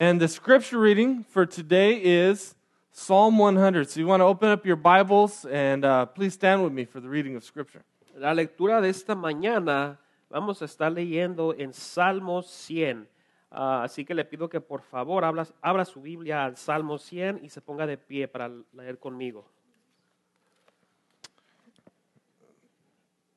And the scripture reading for today is Psalm 100. So you want to open up your Bibles and uh, please stand with me for the reading of scripture. La lectura de esta mañana vamos a estar leyendo en Salmo 100. Ah, así que le pido que por favor abra, abra su Biblia al Salmo 100 y se ponga de pie para leer conmigo.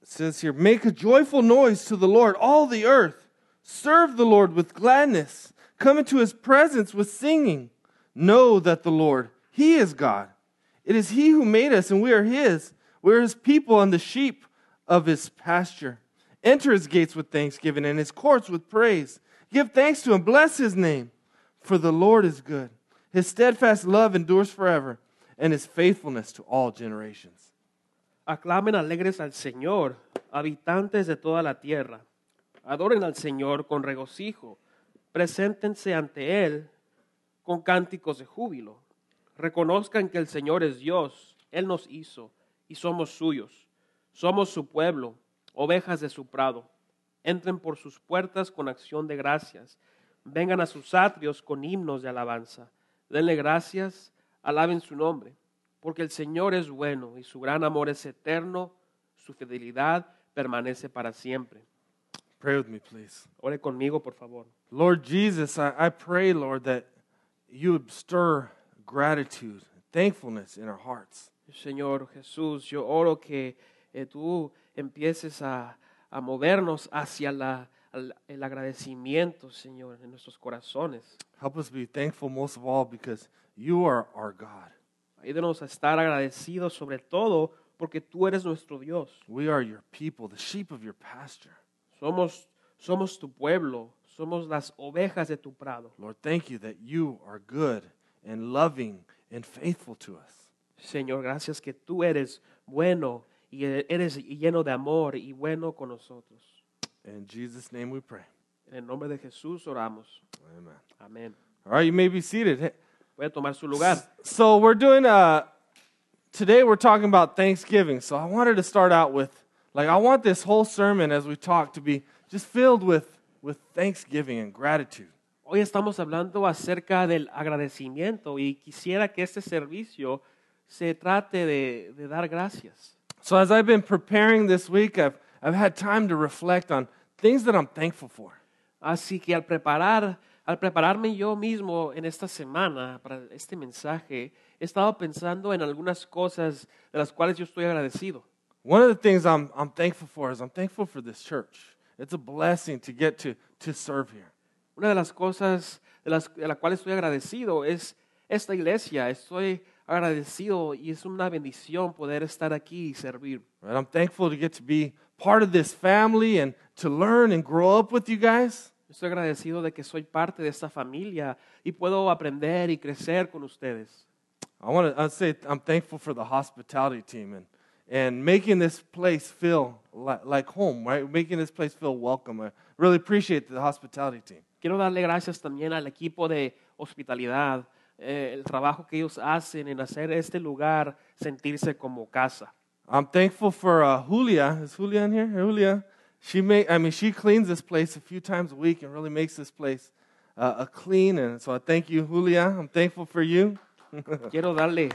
It says here, Make a joyful noise to the Lord, all the earth. Serve the Lord with gladness. Come into his presence with singing. Know that the Lord, he is God. It is he who made us, and we are his. We are his people and the sheep of his pasture. Enter his gates with thanksgiving and his courts with praise. Give thanks to him, bless his name, for the Lord is good. His steadfast love endures forever, and his faithfulness to all generations. Aclamen alegres al Señor, habitantes de toda la tierra. Adoren al Señor con regocijo. Preséntense ante Él con cánticos de júbilo. Reconozcan que el Señor es Dios. Él nos hizo y somos suyos. Somos su pueblo, ovejas de su prado. Entren por sus puertas con acción de gracias. Vengan a sus atrios con himnos de alabanza. Denle gracias, alaben su nombre, porque el Señor es bueno y su gran amor es eterno, su fidelidad permanece para siempre. Pray with me, please. Ore conmigo, por favor. Lord Jesus, I, I pray, Lord, that you would stir gratitude, thankfulness in our hearts. Señor Jesús, yo oro que eh, tú empieces a, a movernos hacia la, al- el agradecimiento, Señor, en nuestros corazones. Help us be thankful most of all because you are our God. Ayúdanos a estar agradecidos sobre todo porque tú eres nuestro Dios. We are your people, the sheep of your pasture. Somos, somos tu pueblo, somos las ovejas de tu prado. Lord, thank you that you are good and loving and faithful to us. Señor, gracias que tú eres bueno y eres lleno de amor y bueno con nosotros. In Jesus' name we pray. En el nombre de Jesús oramos. Amen. Amén. All right, you may be seated. A tomar su lugar. So we're doing uh today we're talking about Thanksgiving. So I wanted to start out with like I want this whole sermon as we talk to be just filled with with thanksgiving and gratitude. Hoy estamos hablando acerca del agradecimiento y quisiera que este servicio se trate de, de dar gracias. So as I've been preparing this week, I've I've had time to reflect on things that I'm thankful for. Así que al preparar, al prepararme yo mismo en esta semana para este mensaje, he estado pensando en algunas cosas de las cuales yo estoy agradecido. One of the things I'm I'm thankful for is I'm thankful for this church. It's a blessing to get to to serve here. Una de las cosas de las de la cual estoy agradecido es esta iglesia. Estoy agradecido y es una bendición poder estar aquí y servir. Right? I'm thankful to get to be part of this family and to learn and grow up with you guys. Estoy agradecido de que soy parte de esta familia y puedo aprender y crecer con ustedes. I want to say I'm thankful for the hospitality team and, and making this place feel like, like home, right? Making this place feel welcome. I really appreciate the hospitality team. Quiero darle gracias también al equipo de hospitalidad, eh, el trabajo que ellos hacen en hacer este lugar sentirse como casa. I'm thankful for uh, Julia. Is Julia in here? Julia. She make, I mean, she cleans this place a few times a week and really makes this place uh, a clean. And so I thank you, Julia. I'm thankful for you. Quiero darle,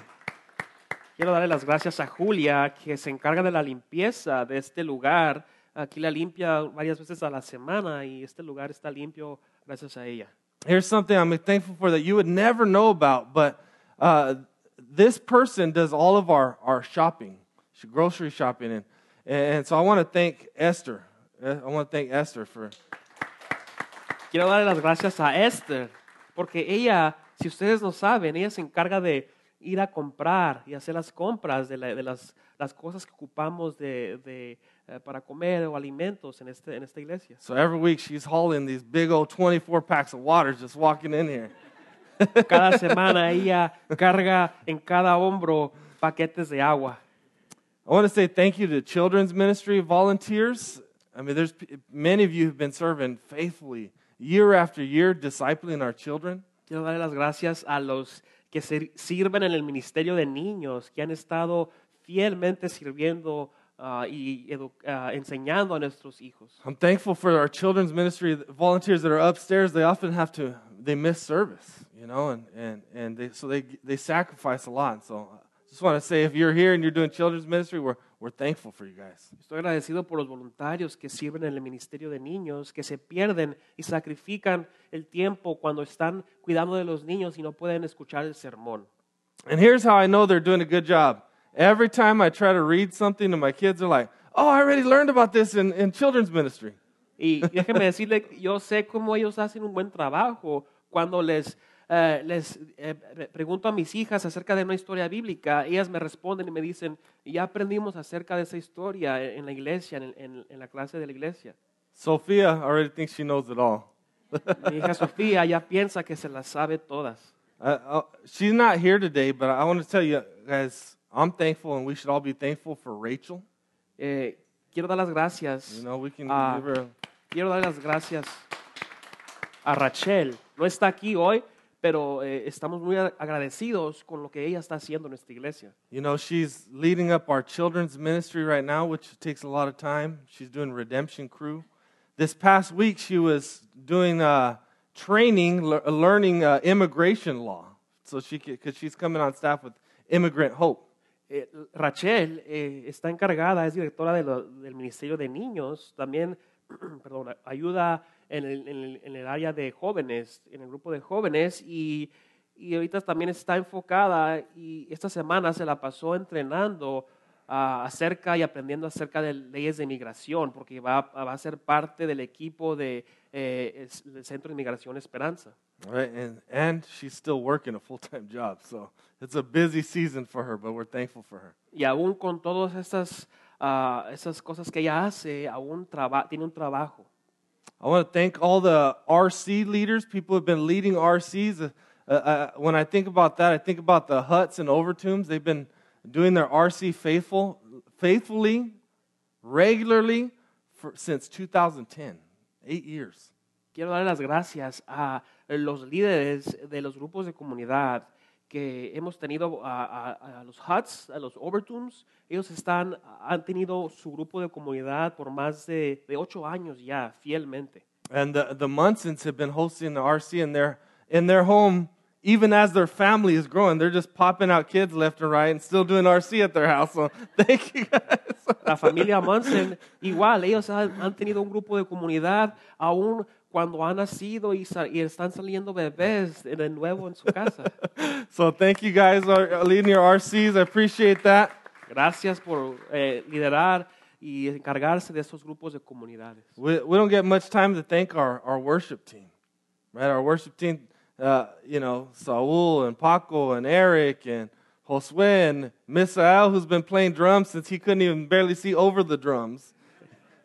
quiero darle las gracias a Julia, que se encarga de la limpieza de este lugar. Aquí la limpia varias veces a la semana y este lugar está limpio gracias a ella. Here's something I'm thankful for that you would never know about, but uh, this person does all of our, our shopping, grocery shopping. And, and so I want to thank Esther. I want to thank Esther for, Quiero darle las gracias a Esther, porque ella, si ustedes no saben, ella se encarga de ir a comprar y hacer las compras de, la- de las, las cosas que ocupamos de, de, eh, para comer o alimentos en, este, en esta iglesia. so every week she's hauling these big old 24 packs of waters just walking in here. Cada semana ella carga en cada hombro paquetes de agua. I want to say thank you to children's ministry volunteers. I mean, there's many of you have been serving faithfully year after year, discipling our children. Quiero darle las gracias a los que sirven en el ministerio de niños, que han estado fielmente sirviendo ah, y ah, enseñando a nuestros hijos. I'm thankful for our children's ministry volunteers that are upstairs. They often have to they miss service, you know, and, and, and they, so they, they sacrifice a lot. So I just want to say if you're here and you're doing children's ministry, we're, we're thankful for you guys. Estoy agradecido por los voluntarios que sirven en el ministerio de niños, que se pierden y sacrifican el tiempo cuando están cuidando de los niños y no pueden escuchar el sermón. And here's how I know they're doing a good job. Every time I try to read something to my kids, they're like, oh, I already learned about this in, in children's ministry. Y déjeme decirle, yo sé cómo ellos hacen un buen trabajo cuando les, eh, les eh, pre- pregunto a mis hijas acerca de una historia bíblica, ellas me responden y me dicen, ya aprendimos acerca de esa historia en, la iglesia, en, en- en la clase de la iglesia. Sophia already thinks she knows it all. Mi hija Sofía ya piensa que se las sabe todas. Uh, uh, she's not here today, but I want to tell you guys, I'm thankful, and we should all be thankful for Rachel. Eh, quiero dar las gracias. You know, we can give her. Quiero dar las gracias a Rachel. No está aquí hoy, pero eh, estamos muy agradecidos con lo que ella está haciendo en nuestra iglesia. you know, she's leading up our children's ministry right now, which takes a lot of time. She's doing Redemption Crew. This past week, she was doing uh, training, le- learning uh, immigration law, so she because she's coming on staff with Immigrant Hope. Eh, Rachel eh, está encargada, es directora de lo- del Ministerio de Niños, también perdón, ayuda en el, en el- en el área de jóvenes, en el grupo de jóvenes, y, y ahorita también está enfocada y esta semana se la pasó entrenando ah, acerca y aprendiendo acerca de leyes de inmigración, porque va, va a ser parte del equipo de, eh, del Centro de Inmigración Esperanza. Right, and and she's still working a full time job, so it's a busy season for her. But we're thankful for her. Y aún con todas estas, ah, esas cosas que ella hace, aún traba- tiene un trabajo. I want to thank all the RC leaders, people who have been leading RCs. Uh, uh, when I think about that, I think about the Huts and Overtons. They've been doing their RC faithful, faithfully, regularly for, since 2010, eight years. Quiero dar las gracias a los líderes de los grupos de comunidad que hemos tenido, a, a- a los Huts, a los Overtombs. Ellos están, han tenido su grupo de comunidad por más de, de ocho años ya, fielmente. And the, the Munsons have been hosting the RC in their, in their home, even as their family is growing. They're just popping out kids left and right and still doing RC at their house. So thank you guys. La familia Munson, igual, ellos han, han tenido un grupo de comunidad aún cuando han nacido y, y están saliendo bebés de nuevo en su casa. So thank you guys for leading your RCs. I appreciate that. Gracias por eh, liderar y encargarse de estos grupos de comunidades. We, we don't get much time to thank our, our worship team, right? Our worship team, uh, you know, Saul and Paco and Eric and Josue and Misael, who's been playing drums since he couldn't even barely see over the drums.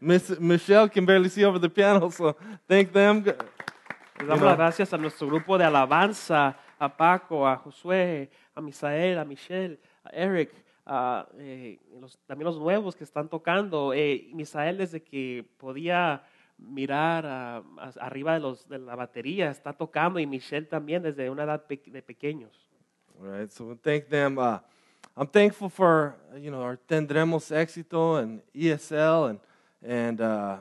Miss, Michelle can barely see over the piano, so thank them. Les damos las gracias a nuestro grupo de alabanza, a Paco, a Josué, a Misael, a Michelle, a Eric, a, eh, los- también los nuevos que están tocando. Eh, Misael desde que podía mirar a- a- arriba de, los, de la batería está tocando y Michelle también desde una edad pe- de pequeños. All right, so thank them. Uh, I'm thankful for you know our Tendremos Éxito and ESL and and uh,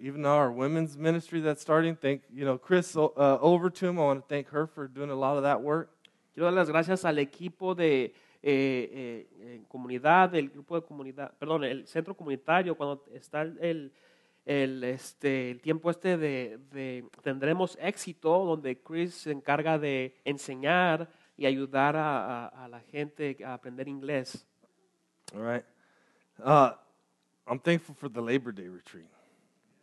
even our women's ministry that's starting. Thank you know Chris uh, Overton. I want to thank her for doing a lot of that work. Quiero dar las gracias al equipo de eh, eh, comunidad, del grupo de comunidad, perdón, el centro comunitario, cuando está el, el, este, el tiempo este de, de tendremos éxito, donde Chris se encarga de enseñar y ayudar a, a- a la gente a aprender inglés. All right. Uh, I'm thankful for the Labor Day retreat.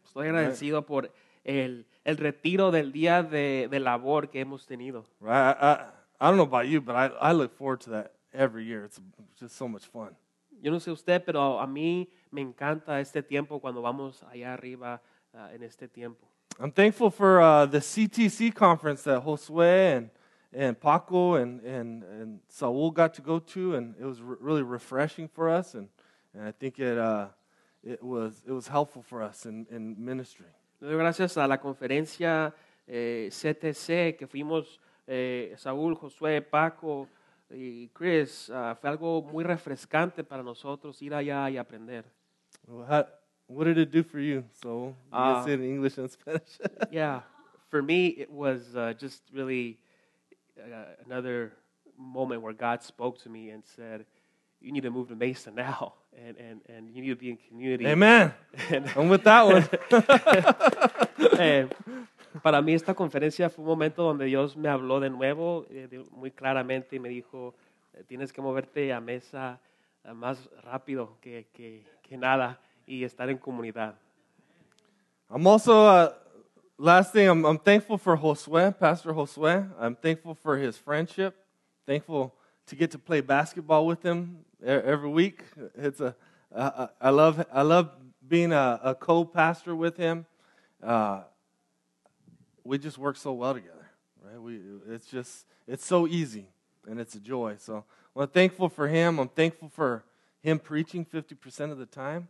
Estoy agradecido por el, el retiro del día de, de labor que hemos tenido. Right. I, I, I don't know about you, but I, I look forward to that every year. It's just so much fun. Yo no sé usted, pero a mí me encanta este tiempo cuando vamos allá arriba ah, en este tiempo. I'm thankful for uh, the CTC conference that Josue and, and Paco and, and, and Saul got to go to, and it was re- really refreshing for us, and, and I think it, uh, it, was, it was helpful for us in, in ministry. Gracias a la conferencia eh, CTC que fuimos eh, Saúl, Josué, Paco y Chris. ah, fue algo muy refrescante para nosotros ir allá y aprender. Well, how, what did it do for you? So you Uh, in English and Spanish. Yeah. for me, it was uh, just really uh, another moment where God spoke to me and said, "You need to move to Mesa now, and and and you need to be in community." Amen. And- I'm with that one. Eh, para mí esta conferencia fue un momento donde Dios me habló de nuevo eh, de- muy claramente y me dijo, eh, tienes que moverte a mesa más rápido que, que, que nada y estar en comunidad. I'm also, uh, last thing, I'm, I'm thankful for Josue, Pastor Josue. I'm thankful for his friendship. Thankful to get to play basketball with him every week. It's a, uh, I love, I love being a, a co-pastor with him. Uh, we just work so well together, right? We, it's just, it's so easy and it's a joy. So I'm thankful for him. I'm thankful for him preaching 50% of the time.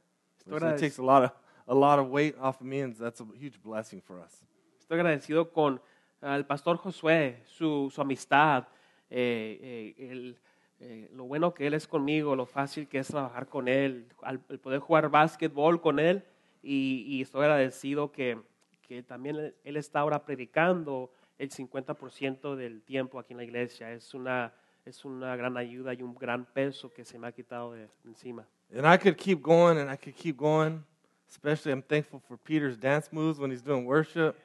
That takes a lot of a lot of weight off of me, and that's a huge blessing for us. Estoy agradecido con el pastor Josué, su, su amistad, eh, eh, el, eh, lo bueno que él es conmigo, lo fácil que es trabajar con él, al, el poder jugar básquetbol con él y, y estoy agradecido que, que también él, está ahora predicando el 50% del tiempo aquí en la iglesia. Es una, es una gran ayuda y un gran peso que se me ha quitado de encima. And I could keep going, and I could keep going. Especially, I'm thankful for Peter's dance moves when he's doing worship.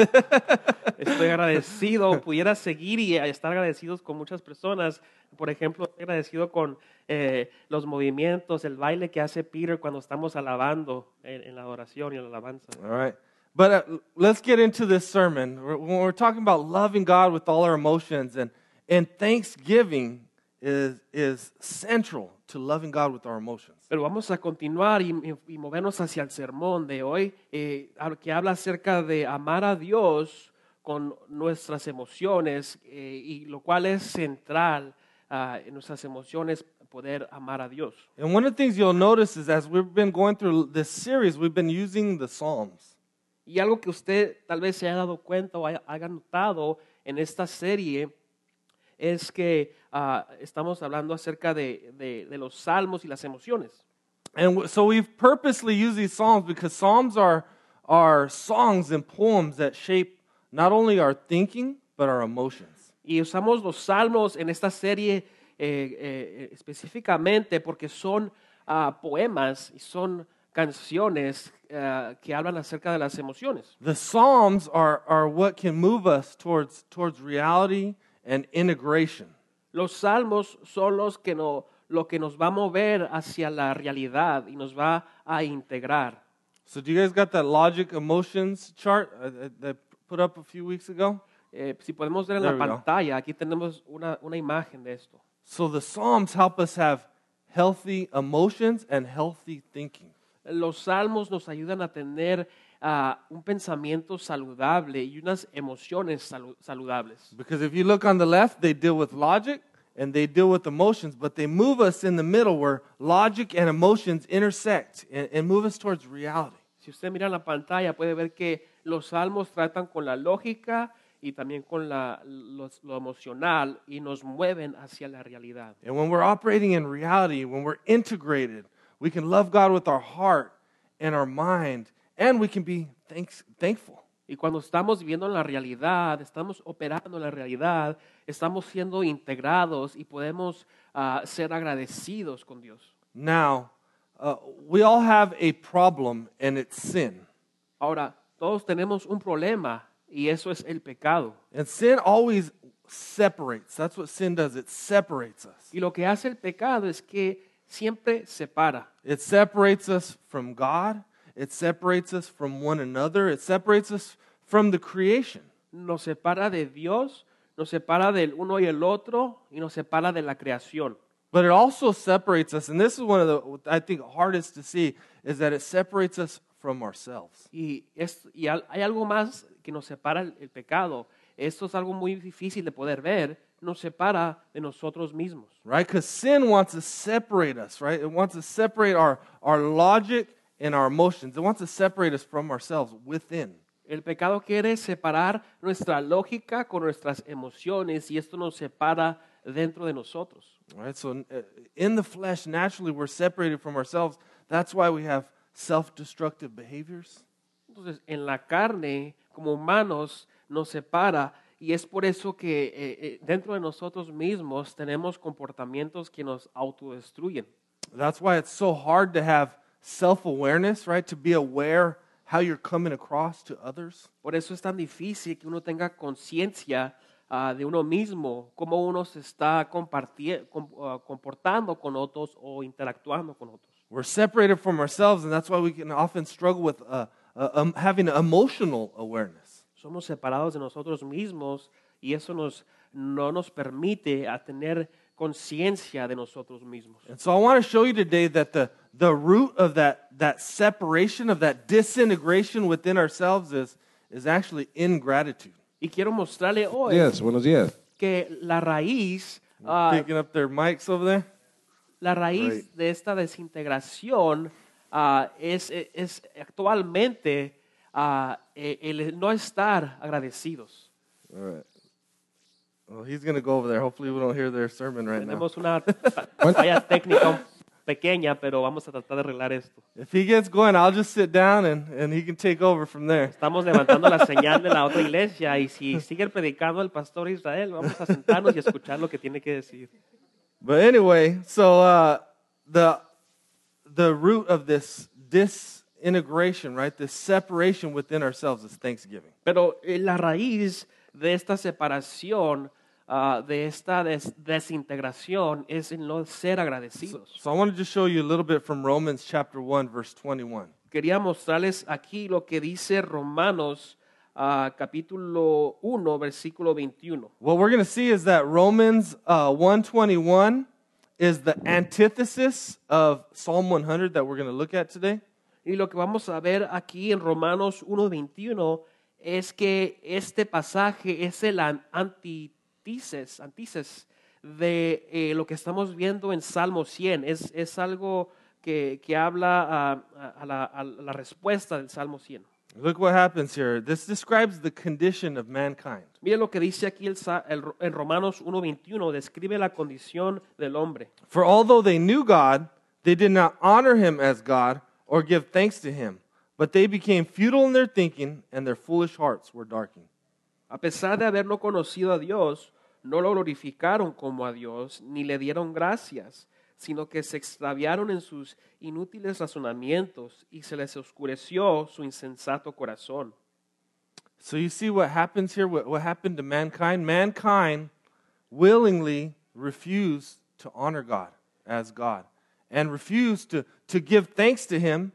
Estoy agradecido, pudiera seguir y estar agradecidos con muchas personas. Por ejemplo, estoy agradecido con eh, los movimientos, el baile que hace Peter cuando estamos alabando en, en la adoración y en la alabanza. All right, but uh, let's get into this sermon. When we're talking about loving God with all our emotions, and and Thanksgiving is is central to loving God with our emotions. Pero vamos a continuar y, y- movernos hacia el sermón de hoy, eh, que habla acerca de amar a Dios con nuestras emociones, eh, y lo cual es central ah, en nuestras emociones, poder amar a Dios. And one of the things you'll notice is as we've been going through this series, we've been using the Psalms. Y algo que usted tal vez se haya dado cuenta o haya, haya notado en esta serie es que ah, estamos hablando acerca de, de- de los salmos y las emociones. And so we've purposely used these psalms because psalms are, are songs and poems that shape not only our thinking, but our emotions. Y usamos los salmos en esta serie eh, eh, específicamente porque son ah, poemas y son canciones ah, que hablan acerca de las emociones. The psalms are, are what can move us towards, towards reality and integration. Los salmos son los que no, lo que nos va a mover hacia la realidad y nos va a integrar. So, do you guys got that logic emotions chart uh, that that I put up a few weeks ago? Eh, si podemos ver en There la we go. pantalla, aquí tenemos una, una imagen de esto. So, the psalms help us have healthy emotions and healthy thinking. Los salmos nos ayudan a tener ah, un pensamiento saludable y unas emociones salu- saludables. Because if you look on the left, they deal with logic and they deal with emotions, but they move us in the middle where logic and emotions intersect and, and move us towards reality. Si usted mira en la pantalla, puede ver que los salmos tratan con la lógica y también con la- los- lo emocional y nos mueven hacia la realidad. And when we're operating in reality, when we're integrated, we can love God with our heart and our mind, and we can be thanks, thankful. Y cuando estamos viviendo en la realidad, estamos operando en la realidad, estamos siendo integrados y podemos ah, ser agradecidos con Dios. Now, uh, we all have a problem, and it's sin. Ahora, todos tenemos un problema y eso es el pecado. And sin always separates. That's what sin does, it separates us. Y lo que hace el pecado es que siempre separa. It separates us from God, it separates us from one another, it separates us from the creation. Nos separa de Dios, nos separa del uno y el otro y nos separa de la creación. But it also separates us, and this is one of the, I think, hardest to see, is that it separates us from ourselves. Y, es, y al- hay algo más que nos separa el, el pecado. Esto es algo muy difícil de poder ver. Nos separa de nosotros mismos. right? Because sin wants to separate us, right? It wants to separate our, our logic and our emotions. It wants to separate us from ourselves within. El pecado quiere separar nuestra lógica con nuestras emociones y esto nos separa dentro de nosotros. Right? So uh, in the flesh, naturally, we're separated from ourselves. That's why we have self destructive behaviors. Entonces, en la carne, como humanos, nos separa y es por eso que eh, eh, dentro de nosotros mismos tenemos comportamientos que nos autodestruyen. That's why it's so hard to have self awareness, right? To be aware how you're coming across to others. Por eso es tan difícil que uno tenga conciencia ah, de uno mismo, cómo uno se está comparti- com- ah, comportando con otros o interactuando con otros. We're separated from ourselves, and that's why we can often struggle with uh, uh, um, having emotional awareness. Somos separados de nosotros mismos y eso nos, no nos permite a tener conciencia de nosotros mismos. And so I want to show you today that the, the root of that, that separation, of that disintegration within ourselves is, is actually ingratitude. Y quiero mostrarle hoy Yes, buenos días. que la raíz, ah, Picking up their mics over there. la raíz Right. de esta desintegración ah, es, es actualmente ah, eh, el no estar agradecidos. All right. Well, he's going to go over there. Hopefully, we don't hear their sermon right now. Tenemos una falla técnica pequeña, pero vamos a tratar de arreglar esto. If he gets going, I'll just sit down and, and he can take over from there. Estamos levantando la señal de la otra iglesia y si sigue predicando el pastor Israel, vamos a sentarnos y escuchar lo que tiene que decir. But anyway, so uh, the the root of this disintegration, right? This separation within ourselves is Thanksgiving. Pero eh, la raíz de esta separación, ah, de esta des- desintegración, es el no ser agradecidos. So I wanted to show you a little bit from Romans chapter 1, verse 21. Quería mostrarles aquí lo que dice Romanos ah, capítulo 1, versículo 21. What we're going to see is that Romans uh, 121 is the antithesis of Psalm 100 that we're going to look at today. Y lo que vamos a ver aquí en Romanos 1.21 es que este pasaje es el an- antítesis, antítesis de eh, lo que estamos viendo en Salmo 100. Es, es algo que, que habla a, a- la, a la respuesta del Salmo 100. Look what happens here. This describes the condition of mankind. Mire lo que dice aquí el, el- en Romanos 1.21, describe la condición del hombre. For although they knew God, they did not honor him as God or give thanks to him, but they became futile in their thinking, and their foolish hearts were darkened. A pesar de haberlo conocido a Dios, no lo glorificaron como a Dios, ni le dieron gracias, sino que se extraviaron en sus inútiles razonamientos y se les oscureció su insensato corazón. So you see what happens here, what, what happened to mankind? Mankind willingly refused to honor God as God and refused to, to give thanks to him,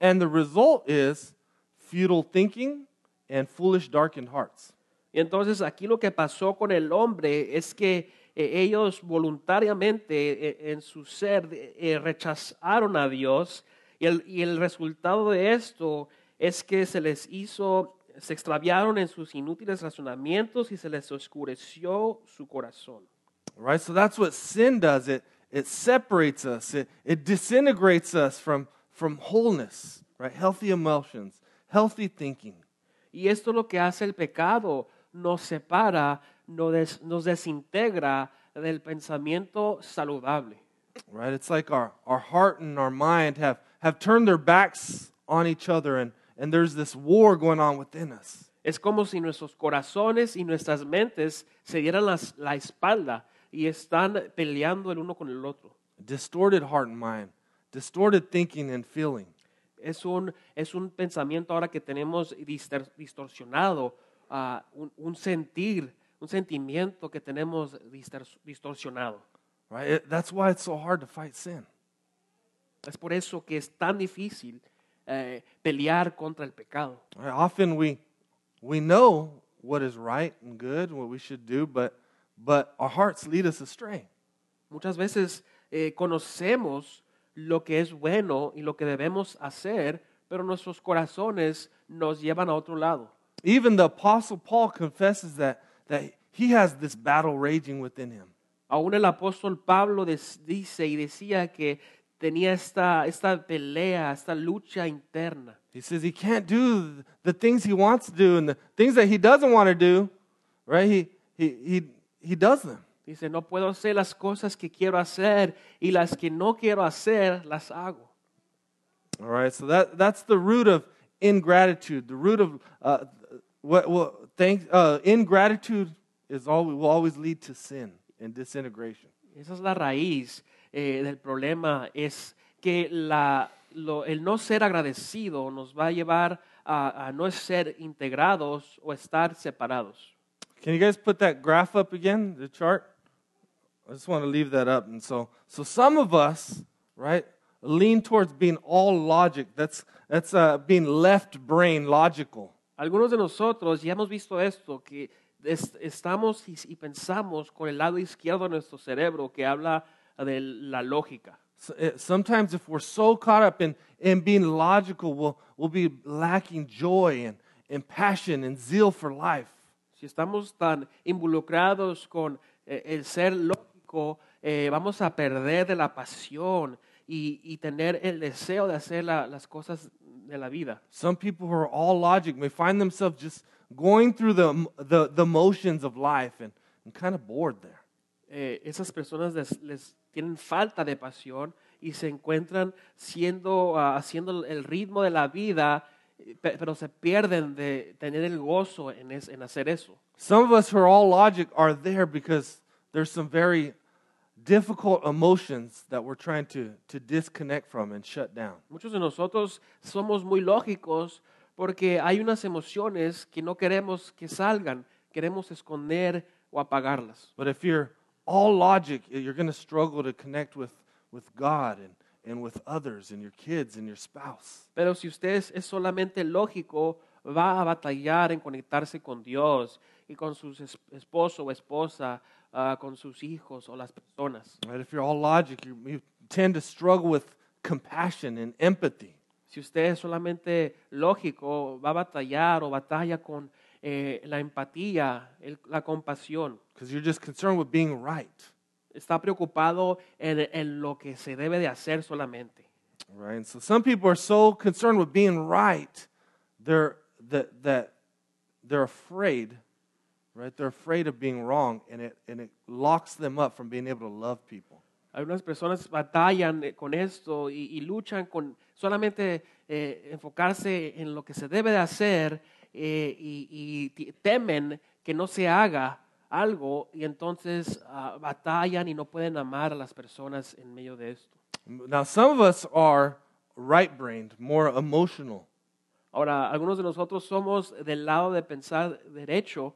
and the result is futile thinking and foolish darkened hearts. Y entonces aquí lo que pasó con el hombre es que eh, ellos voluntariamente eh, en su ser eh, rechazaron a Dios y el, y el resultado de esto es que se les hizo, se extraviaron en sus inútiles razonamientos y se les oscureció su corazón. Right? So that's what sin does. It, it separates us, it, it disintegrates us from, from wholeness, right? Healthy emotions, healthy thinking. Y esto es lo que hace el pecado, nos separa, nos, des- nos desintegra del pensamiento saludable. Right? It's like our, our heart and our mind have, have turned their backs on each other, and, and there's this war going on within us. Es como si nuestros corazones y nuestras mentes se dieran las- la espalda y están peleando el uno con el otro. Distorted heart and mind, distorted thinking and feeling. Es un, es un pensamiento ahora que tenemos distor- distorsionado, ah, un, un sentir, un sentimiento que tenemos distor- distorsionado. Right? That's why it's so hard to fight sin. Es por eso que es tan difícil eh, pelear contra el pecado. Right? Often we, we know what is right and good, what we should do, but, but our hearts lead us astray. Muchas veces eh, conocemos lo que es bueno y lo que debemos hacer, pero nuestros corazones nos llevan a otro lado. Even the Apostle Paul confesses that, that he has this battle raging within him. Aún el apóstol Pablo dice y decía que tenía esta, esta pelea, esta lucha interna. He says he can't do the things he wants to do and the things that he doesn't want to do, right? He, he, he, he does them. Dice, no puedo hacer las cosas que quiero hacer y las que no quiero hacer las hago. All right, so that, that's the root of ingratitude, the root of uh, what, what thank, uh, ingratitude is all, will always lead to sin and disintegration. Esa es la raíz eh, del problema, es que la, lo- el no ser agradecido nos va a llevar a, a no ser integrados o estar separados. Can you guys put that graph up again, the chart? I just want to leave that up. And so, so some of us, right, lean towards being all logic. That's, that's uh, being left brain logical. Algunos de nosotros ya hemos visto esto, que es- estamos y, y pensamos con el lado izquierdo de nuestro cerebro que habla de la lógica. So, uh, sometimes if we're so caught up in, in being logical, we'll, we'll be lacking joy and, and passion and zeal for life. Si estamos tan involucrados con eh, el ser lógico, eh, vamos a perder de la pasión y, y tener el deseo de hacer la- las cosas de la vida. Some people who are all logic may find themselves just going through the, the, the motions of life and, and kind of bored there. Eh, esas personas les, les tienen falta de pasión y se encuentran siendo, ah, haciendo el ritmo de la vida, eh, pe- pero se pierden de tener el gozo en, es- en hacer eso. Some of us who are all logic are there because there's some very difficult emotions that we're trying to, to disconnect from and shut down. Muchos de nosotros somos muy lógicos porque hay unas emociones que no queremos que salgan, queremos esconder o apagarlas. But if you're all logic, you're going to struggle to connect with, with God and, and with others and your kids and your spouse. Pero si usted es, es solamente lógico, va a batallar en conectarse con Dios y con su esposo o esposa, ah, con sus hijos o las personas. Right? If you're all logic, you, you tend to struggle with compassion and empathy. Si usted es solamente lógico, va a batallar o batalla con eh, la empatía, el- la compasión. because you're just concerned with being right, Está preocupado en, en lo que se debe de hacer solamente. right? And so some people are so concerned with being right, they're that that they're afraid, right? They're afraid of being wrong, and it and it locks them up from being able to love people. Algunas personas batallan eh, con esto y, y luchan con solamente eh, enfocarse en lo que se debe de hacer eh, y, y temen que no se haga algo y entonces ah, batallan y no pueden amar a las personas en medio de esto. Now, some of us are right-brained, more emotional, Ahora, algunos de nosotros somos del lado de pensar derecho,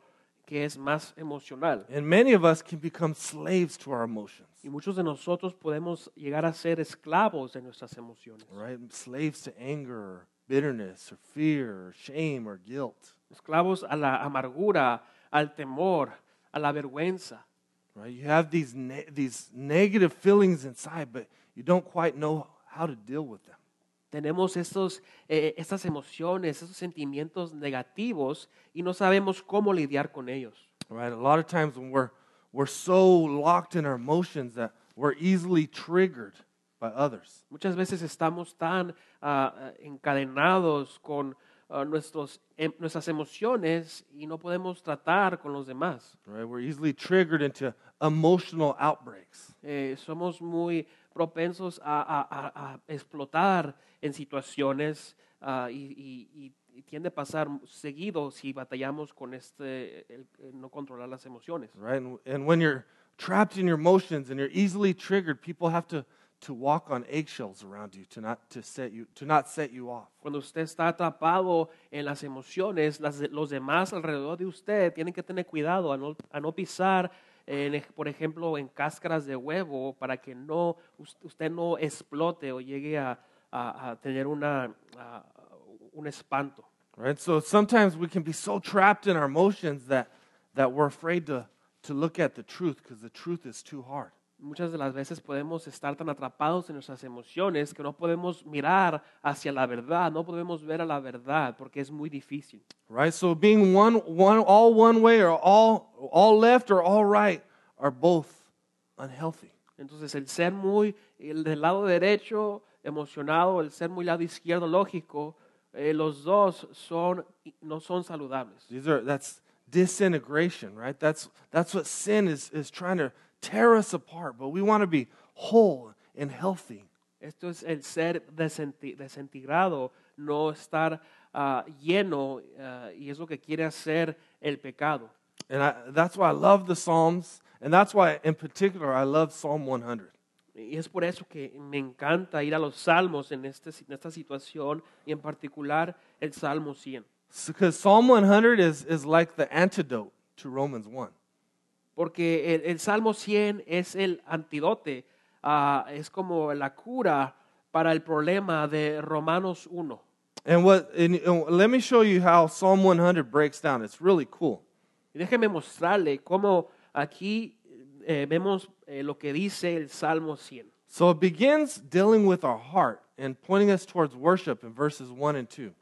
que es más emocional. and many of us can become slaves to our emotions, Y muchos de nosotros podemos llegar a ser esclavos de nuestras emociones. right? Slaves to anger, bitterness, or fear, or shame, or guilt. Esclavos a la amargura, al temor, a la vergüenza. right? You have these ne- these negative feelings inside, but you don't quite know how to deal with them. Tenemos estos, eh, estas emociones, esos sentimientos negativos y no sabemos cómo lidiar con ellos. Right? A lot of times when we're we're so locked in our emotions that we're easily triggered by others. Muchas veces estamos tan ah, encadenados con ah, nuestros, em- nuestras emociones y no podemos tratar con los demás. Right? We're easily triggered into emotional outbreaks. Eh, somos muy propensos a, a- a- explotar en situaciones ah, y, y- y- tiende a pasar seguido si batallamos con este el- el no controlar las emociones. Right? And, and when you're trapped in your emotions and you're easily triggered, people have to to walk on eggshells around you to not to set you to not set you off. Cuando usted está atrapado en las emociones, las los demás alrededor de usted tienen que tener cuidado a no, a no pisar, en por ejemplo, en cáscaras de huevo para que no, us- usted no explote o llegue a, a- a tener una, a- un espanto. Right? So sometimes we can be so trapped in our emotions that, that we're afraid to, to look at the truth because the truth is too hard. Muchas de las veces podemos estar tan atrapados en nuestras emociones que no podemos mirar hacia la verdad, no podemos ver a la verdad porque es muy difícil. Right? So being one, one, all one way or all, all left or all right are both unhealthy. Entonces, el ser muy el del lado derecho emocionado, el ser muy lado izquierdo lógico, eh, los dos son no son saludables. These are, that's disintegration, right? That's, that's what sin is, is trying to tear us apart. But we want to be whole and healthy. Esto es el ser desintegrado, no estar ah, lleno, ah, y es lo que quiere hacer el pecado. And I, that's why I love the Psalms, and that's why, in particular, I love Psalm 100. Y es por eso que me encanta ir a los salmos en, este, en esta situación y en particular el Salmo 100. Because Psalm 100 is, is like the antidote to Romans 1. Porque el, el Salmo 100 es el antidote, ah, es como la cura para el problema de Romanos 1. And what and, and let me show you how Psalm 100 breaks down. It's really cool. Y déjeme mostrarle cómo aquí eh, vemos eh, lo que dice el Salmo 100. So it begins dealing with our heart and pointing us towards worship in verses 1 and 2.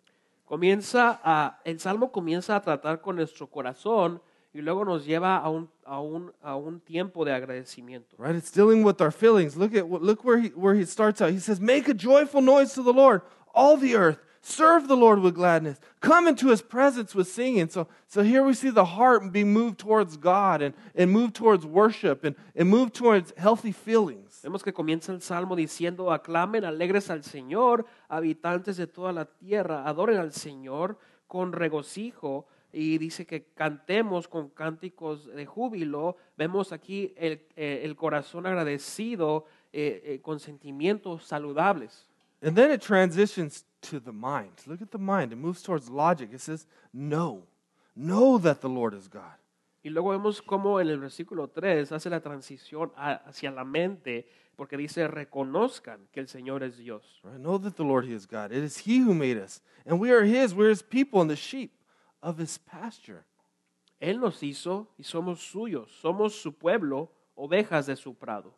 Comienza a, el Salmo comienza a tratar con nuestro corazón y luego nos lleva a un, a un, a un tiempo de agradecimiento. Right? It's dealing with our feelings. Look at look where he where he starts out. He says, "Make a joyful noise to the Lord, all the earth. Serve the Lord with gladness. Come into his presence with singing." So so here we see the heart be moved towards God and, and moved towards worship and, and moved towards healthy feelings. Vemos que comienza el Salmo diciendo, aclamen alegres al Señor, habitantes de toda la tierra, adoren al Señor con regocijo. Y dice que cantemos con cánticos de júbilo. Vemos aquí el, eh, el corazón agradecido eh, eh, con sentimientos saludables. And then it transitions to the mind. Look at the mind. It moves towards logic. It says, "Know. Know that the Lord is God." Y luego vemos cómo en el versículo 3 hace la transición a- hacia la mente, porque dice, reconozcan que el Señor es Dios. Right? Know that the Lord He is God. It is He who made us, and we are His. We're His people and the sheep of His pasture. Él nos hizo y somos suyos, somos su pueblo, ovejas de su prado.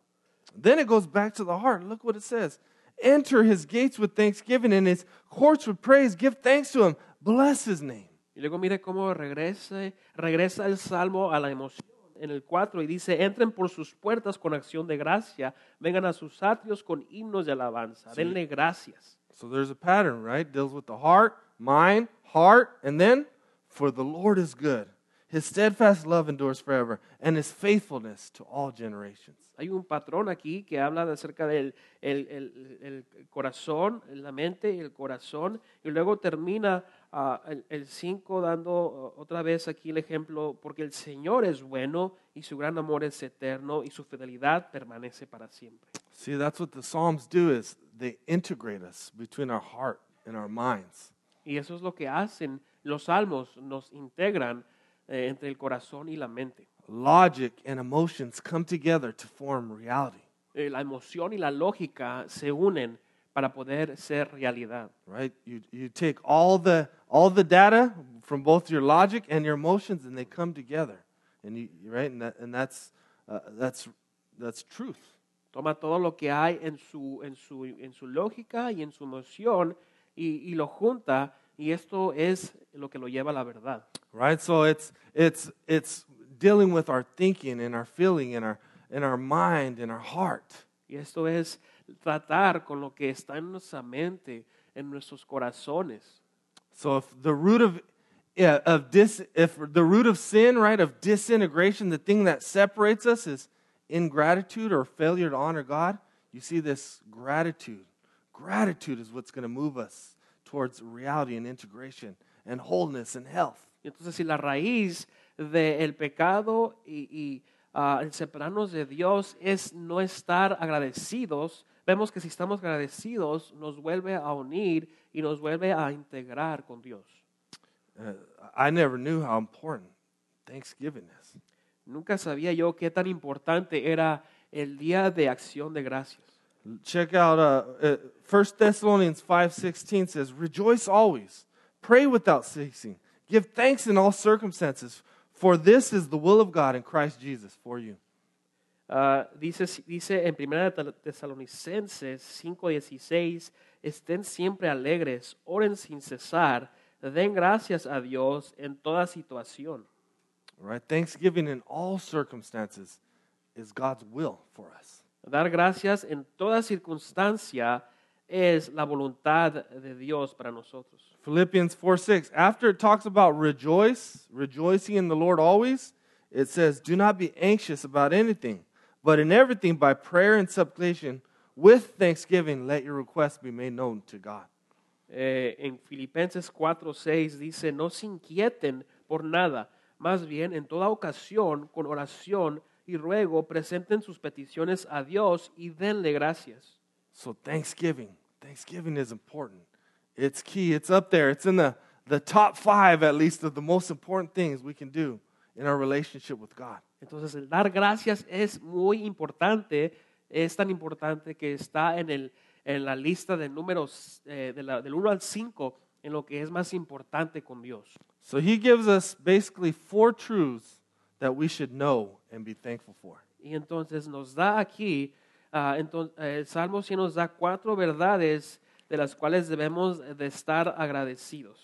Then it goes back to the heart. Look what it says: Enter His gates with thanksgiving, and His courts with praise. Give thanks to Him. Bless His name. Y luego mire cómo regresa, regresa el salmo a la emoción en el 4 y dice, entren por sus puertas con acción de gracia, vengan a sus atrios con himnos de alabanza, denle gracias. So there's a pattern, right? Deals with the heart, mind, heart, and then for the Lord is good. His steadfast love endures forever, and His faithfulness to all generations. Hay un patrón aquí que habla acerca del el, el- el corazón, la mente y el corazón, y luego termina ah, el 5 dando ah, otra vez aquí el ejemplo, porque el Señor es bueno y su gran amor es eterno y su fidelidad permanece para siempre. See, that's what the Psalms do is they integrate us between our heart and our minds. Y eso es lo que hacen los salmos, nos integran eh, entre el corazón y la mente. Logic and emotions come together to form reality, Eh, la emoción y la lógica se unen para poder ser realidad. right? You, you take all the, all the data from both your logic and your emotions and they come together. And, you, right? and, that, and that's, uh, that's, that's truth. Toma todo lo que hay en su, en su, en su lógica y en su emoción y, y lo junta y esto es lo que lo lleva a la verdad. right? So it's it's it's dealing with our thinking and our feeling and our and our mind and our heart. Y esto es tratar con lo que está en nuestra mente, en nuestros corazones. So if the root of yeah, of dis if the root of sin, right, of disintegration, the thing that separates us is ingratitude or failure to honor God, you see this gratitude. Gratitude is what's going to move us towards reality and integration and wholeness and health. Entonces, si la raíz del pecado y, y, ah, el separarnos de Dios es no estar agradecidos, vemos que si estamos agradecidos nos vuelve a unir y nos vuelve a integrar con Dios. Uh, I never knew how important Thanksgiving is. Nunca sabía yo qué tan importante era el día de acción de gracias. Check out uh, uh, 1 Thessalonians 5.16 says, Rejoice always, pray without ceasing, give thanks in all circumstances, for this is the will of God in Christ Jesus for you. Ah, dice, dice en 1 Tesalonicenses 5:16, estén siempre alegres, oren sin cesar, den gracias a Dios en toda situación. All right? Thanksgiving in all circumstances is God's will for us. Dar gracias en toda circunstancia es la voluntad de Dios para nosotros. Philippians 4 6. After it talks about rejoice, rejoicing in the Lord always, it says, Do not be anxious about anything, but in everything by prayer and supplication, with thanksgiving, let your requests be made known to God. Eh, en Filipenses 4:6 dice, no se inquieten por nada, Más bien, en toda ocasión, con oración y ruego, presenten sus peticiones a Dios y denle gracias. So Thanksgiving, Thanksgiving is important. It's key. It's up there. It's in the, the top five, at least, of the most important things we can do in our relationship with God. Entonces, el dar gracias es muy importante, es tan importante que está en, el, en la lista de números eh, de la- del 1 al 5 en lo que es más importante con Dios. So he gives us basically four truths that we should know and be thankful for. Y entonces nos da aquí, ah, enton- eh, el Salmo sí nos da cuatro verdades de las cuales debemos de estar agradecidos.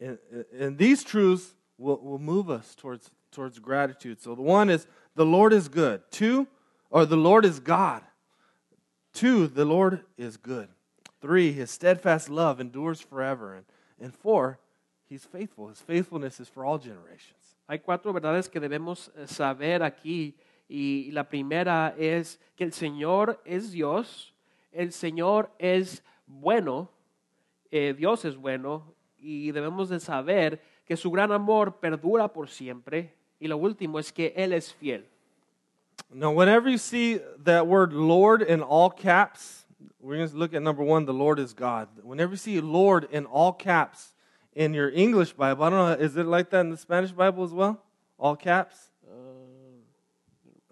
And, and these truths will, will move us towards, towards gratitude. So the one is the Lord is good. Two, or the Lord is God. Two, the Lord is good. Three, his steadfast love endures forever. And, and four, he's faithful. His faithfulness is for all generations. Hay cuatro verdades que debemos eh, saber aquí y la primera es que el Señor es Dios, el Señor es bueno, eh, Dios es bueno y debemos de saber que su gran amor perdura por siempre y lo último es que Él es fiel. Now, whenever you see that word Lord in all caps, we're going to look at number one, the Lord is God. Whenever you see Lord in all caps in your English Bible, I don't know, is it like that in the Spanish Bible as well? All caps?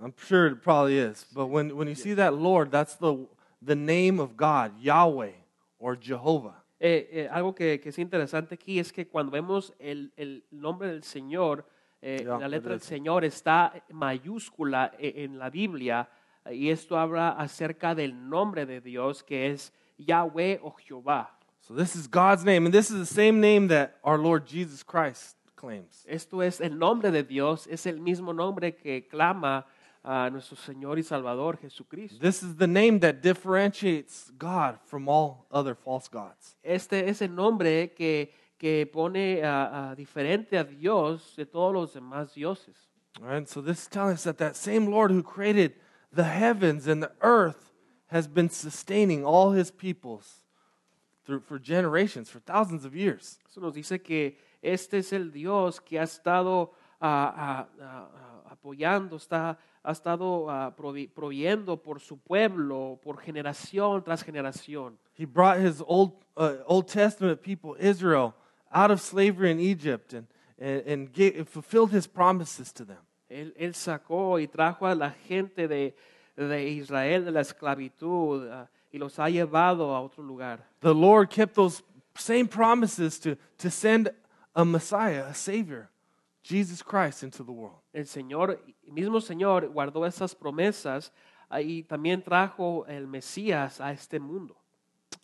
I'm sure it probably is. But when, when you see that Lord, that's the, the name of God, Yahweh or Jehovah. Eh, eh, algo que, que es interesante aquí es que cuando vemos el, el nombre del Señor, eh, Ya, la letra del. Señor está mayúscula e- en la Biblia eh, y esto habla acerca del nombre de Dios que es Yahweh o Jehová. So this is God's name, and this is the same name that our Lord Jesus Christ claims. Esto es el nombre de Dios, es el mismo nombre que clama a nuestro Señor y Salvador Jesucristo. This is the name that differentiates God from all other false gods. Este es el nombre que, que pone a- a diferente a Dios de todos los demás dioses. All right, so this is telling us that that same Lord who created the heavens and the earth has been sustaining all his peoples through, for generations, for thousands of years. Eso nos dice que este es el Dios que ha estado ah, ah, ah, apoyando, está, ha estado proveyendo por su pueblo, por generación tras generación. He brought his Old, uh, Old Testament people, Israel, out of slavery in Egypt and, and, and gave, fulfilled his promises to them. Él, él sacó y trajo a la gente de, de Israel de la esclavitud y los ha llevado a otro lugar. The Lord kept those same promises to, to send a Messiah, a Savior, Jesus Christ, into the world. El Señor, mismo Señor guardó esas promesas y también trajo el Mesías a este mundo.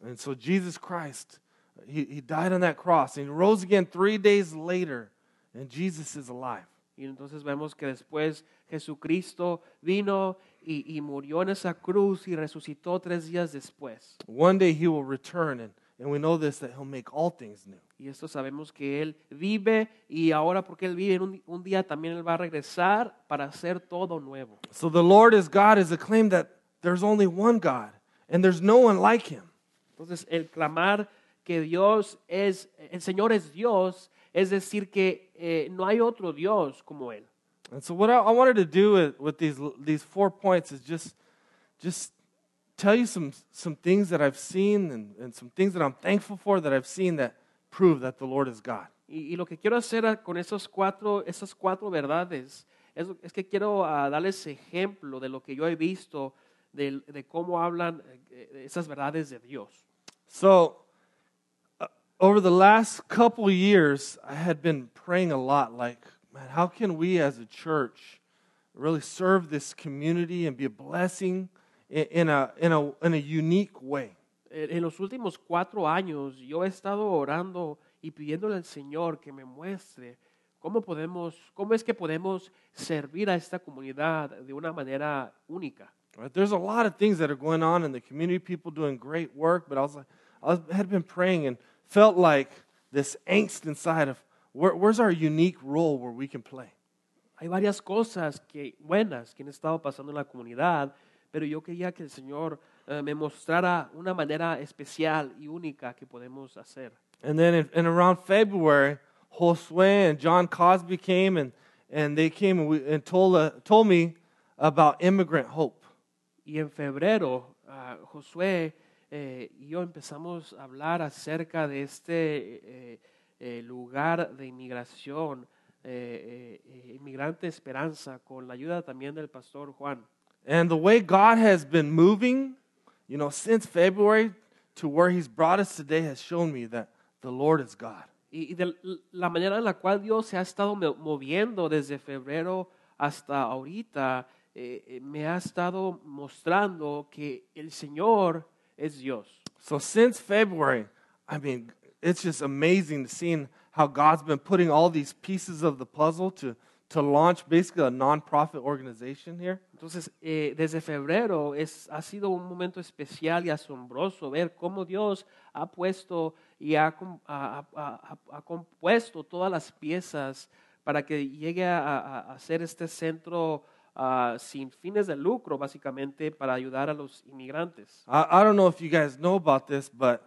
And so Jesus Christ, he, he died on that cross and he rose again three days later, and Jesus is alive. Y entonces vemos que después Jesucristo vino y, y murió en esa cruz y resucitó tres días después. One day he will return, and, and we know this that he'll make all things new. Y esto sabemos que Él vive y ahora porque Él vive, un, un día también Él va a regresar para hacer todo nuevo. So the Lord is God is a claim that there's only one God, and there's no one like him. Entonces el clamar que Dios es, el Señor es Dios, es decir que eh, no hay otro Dios como Él. And so what I, I wanted to do with, with these, these four points is just, just tell you some, some things that I've seen and, and some things that I'm thankful for that I've seen that prove that the Lord is God. Y, y lo que quiero hacer con esos cuatro, esas cuatro verdades es, es que quiero ah, darles ejemplo de lo que yo he visto, de, de cómo hablan eh, esas verdades de Dios. So, uh, over the last couple years, I had been praying a lot like, man, how can we as a church really serve this community and be a blessing in, a, in, a, in a unique way? En en los últimos cuatro años yo he estado orando y pidiéndole al Señor que me muestre cómo podemos, cómo es que podemos servir a esta comunidad de una manera única. Right? There's a lot of things that are going on in the community, people doing great work, but I was like, I had been praying and felt like this angst inside of where, where's our unique role where we can play? Hay varias cosas que, buenas que han estado pasando en la comunidad, pero yo quería que el Señor eh, me mostrara una manera especial y única que podemos hacer. And then in, in around February, Josue and John Cosby came and, and they came and, we, and told, uh, told me about immigrant hope. Y en febrero, ah, Josué eh, y yo empezamos a hablar acerca de este eh, eh, lugar de inmigración, eh, eh, eh, Inmigrante Esperanza, con la ayuda también del pastor Juan. And the way God has been moving, you know, since February to where He's brought us today has shown me that the Lord is God. Y, y de la manera en la cual Dios se ha estado mo- moviendo desde febrero hasta ahorita, eh, eh, me ha estado mostrando que el Señor es Dios. So since February, I mean, it's just amazing to seeing how God's been putting all these pieces of the puzzle to, to launch basically a nonprofit organization here. Entonces, eh, desde febrero es, ha sido un momento especial y asombroso ver cómo Dios ha puesto y ha, ha- ha- ha- compuesto todas las piezas para que llegue a, a- ser este centro ah, sin fines de lucro, básicamente, para ayudar a los inmigrantes. I, I don't know if you guys know about this, but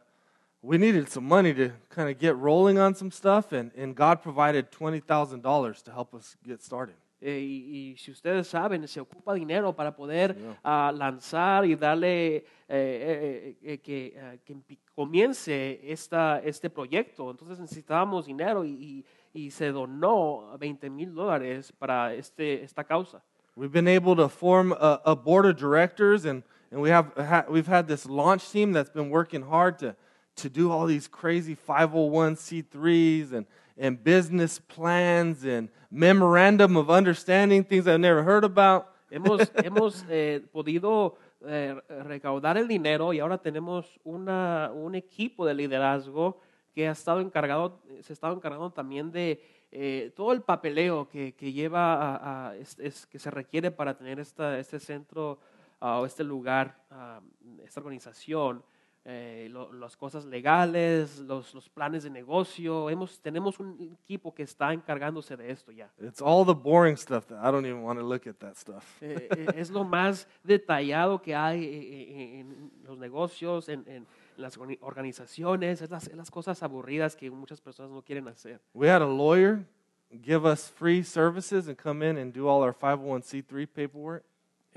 we needed some money to kind of get rolling on some stuff, and, and God provided $20,000 to help us get started. Eh, y, y si ustedes saben, se ocupa dinero para poder Yeah. ah, lanzar y darle eh, eh, eh, que, eh, que comience esta, este proyecto. Entonces necesitábamos dinero y, y- y se donó 20 mil dólares para este, esta causa. We've been able to form a, a board of directors, and, and we have, ha, we've had this launch team that's been working hard to, to do all these crazy 501c3s and, and business plans and memorandum of understanding, things I've never heard about. Hemos, hemos eh, podido eh, recaudar el dinero y ahora tenemos una, un equipo de liderazgo que ha estado encargado, se ha estado encargando también de eh, todo el papeleo que, que lleva a, a- es- es- que se requiere para tener esta, este centro ah, o este lugar, ah, esta organización, eh, lo- las cosas legales, los, los planes de negocio. Hemos, tenemos un equipo que está encargándose de esto ya. It's all the boring stuff that I don't even want to look at that stuff. Eh, eh, es lo más detallado que hay eh, eh, en los negocios, en, en las organi- organizaciones, es las, las cosas aburridas que muchas personas no quieren hacer. We had a lawyer give us free services and come in and do all our 501c3 paperwork.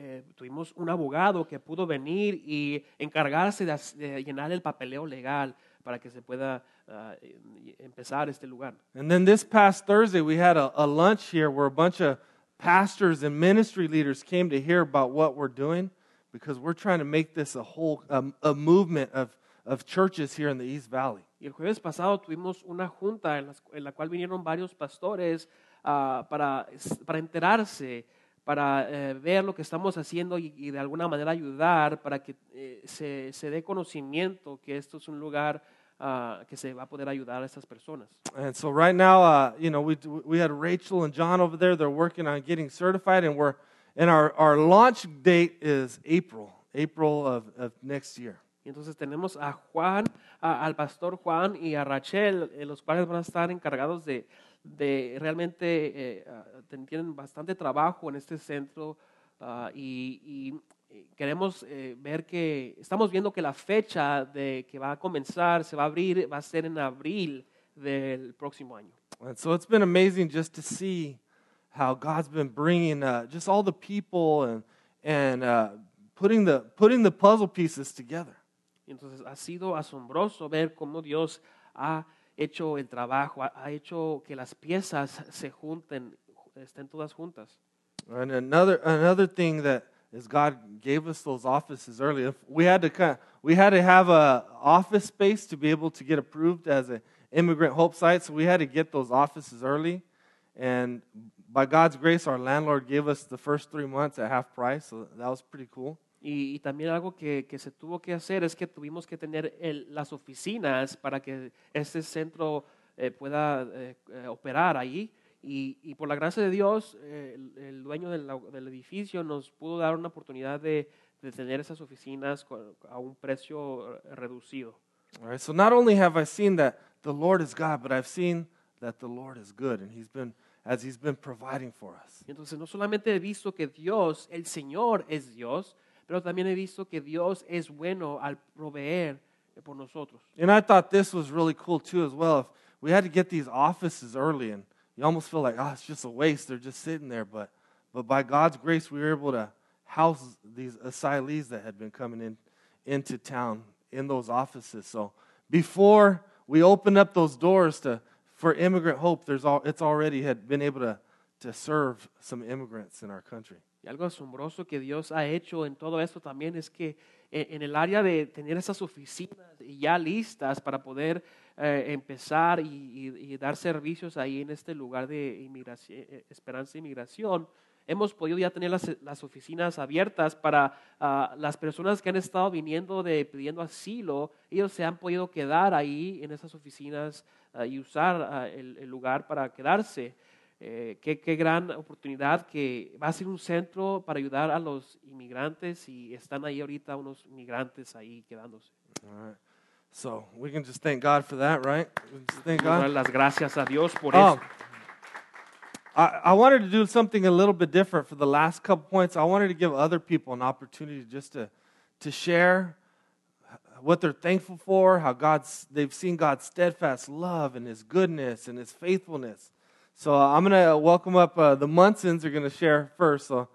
Eh, tuvimos un abogado que pudo venir y encargarse de, de llenar el papeleo legal para que se pueda eh, empezar este lugar. And then this past Thursday, we had a, a lunch here where a bunch of pastors and ministry leaders came to hear about what we're doing because we're trying to make this a whole um, a movement of, of churches here in the East Valley. Y el jueves pasado tuvimos una junta en, las- en la cual vinieron varios pastores ah, para, para enterarse, para eh, ver lo que estamos haciendo y, y de alguna manera ayudar para que eh, se, se dé conocimiento que esto es un lugar ah, que se va a poder ayudar a estas personas. And so right now, uh, you know, we, we had Rachel and John over there. They're working on getting certified, and we're and our, our launch date is April, April of, of next year. Y entonces tenemos a Juan, a- al pastor Juan y a Rachel, eh, los cuales van a estar encargados de, de realmente, eh, ah, tienen bastante trabajo en este centro ah, y, y, queremos eh, ver que, estamos viendo que la fecha de que va a comenzar, se va a abrir, va a ser en abril del próximo año. And so it's been amazing just to see how God's been bringing uh, just all the people and and uh, putting the putting the puzzle pieces together. Entonces ha sido asombroso ver cómo Dios ha hecho el trabajo, ha, hecho que las piezas se junten, estén todas juntas. And another another thing that is God gave us those offices early. If we had to kind we had to have a office space to be able to get approved as an immigrant hope site, so we had to get those offices early. And by God's grace, our landlord gave us the first three months at half price, so that was pretty cool. Y, y también algo que, que se tuvo que hacer es que tuvimos que tener el- las oficinas para que este centro eh, pueda eh, eh, operar ahí. Y, y por la gracia de Dios, eh, el, el dueño del, del edificio nos pudo dar una oportunidad de, de tener esas oficinas a un precio eh, reducido. All right, so not only have I seen that the Lord is God, but I've seen that the Lord is good, and He's been as He's been providing for us. Entonces, no solamente he visto que Dios, el Señor es Dios, pero también he visto que Dios es bueno al proveer por nosotros. And I thought this was really cool too, as well. If we had to get these offices early, and you almost feel like, oh, it's just a waste. They're just sitting there. But, but by God's grace, we were able to house these asylees that had been coming in into town in those offices. So before we opened up those doors to for immigrant hope, there's all, it's already had been able to, to serve some immigrants in our country. Algo asombroso que Dios ha hecho en todo esto también es que en, el área de tener esas oficinas ya listas para poder eh, empezar y, dar servicios ahí en este lugar de inmigración, eh, esperanza e inmigración, hemos podido ya tener las, oficinas abiertas para ah, las personas que han estado viniendo de pidiendo asilo, ellos se han podido quedar ahí en esas oficinas ah, y usar ah, el lugar para quedarse. Eh, qué, qué gran oportunidad que va a ser un centro para ayudar a los inmigrantes y están ahí ahorita unos inmigrantes ahí quedándose. All right. So we can just thank God for that, right? We just thank God. las gracias a Dios por Oh, eso. I, I wanted to do something a little bit different for the last couple points. I wanted to give other people an opportunity just to, to share what they're thankful for, how God's they've seen God's steadfast love and His goodness and His faithfulness. So uh, I'm gonna welcome up uh, the Munsons are gonna share first. So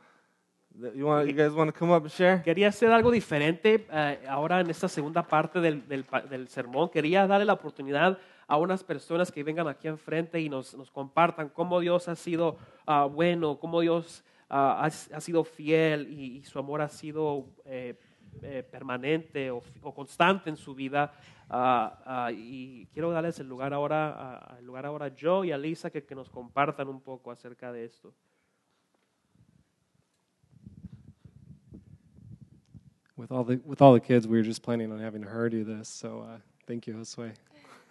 you want you guys want to come up and share? Quería hacer algo diferente eh, ahora en esta segunda parte del, del del sermón. Quería darle la oportunidad a unas personas que vengan aquí enfrente y nos, nos compartan cómo Dios ha sido ah, bueno, cómo Dios ah, ha, ha sido fiel y, y su amor ha sido eh, eh, permanente o, o constante en su vida. Ah, ah, y quiero darles el lugar ahora, a- el lugar ahora a Joe y a Lisa que, que nos compartan un poco acerca de esto. With all the with all the kids, we were just planning on having her do this. So uh, thank you, Josue.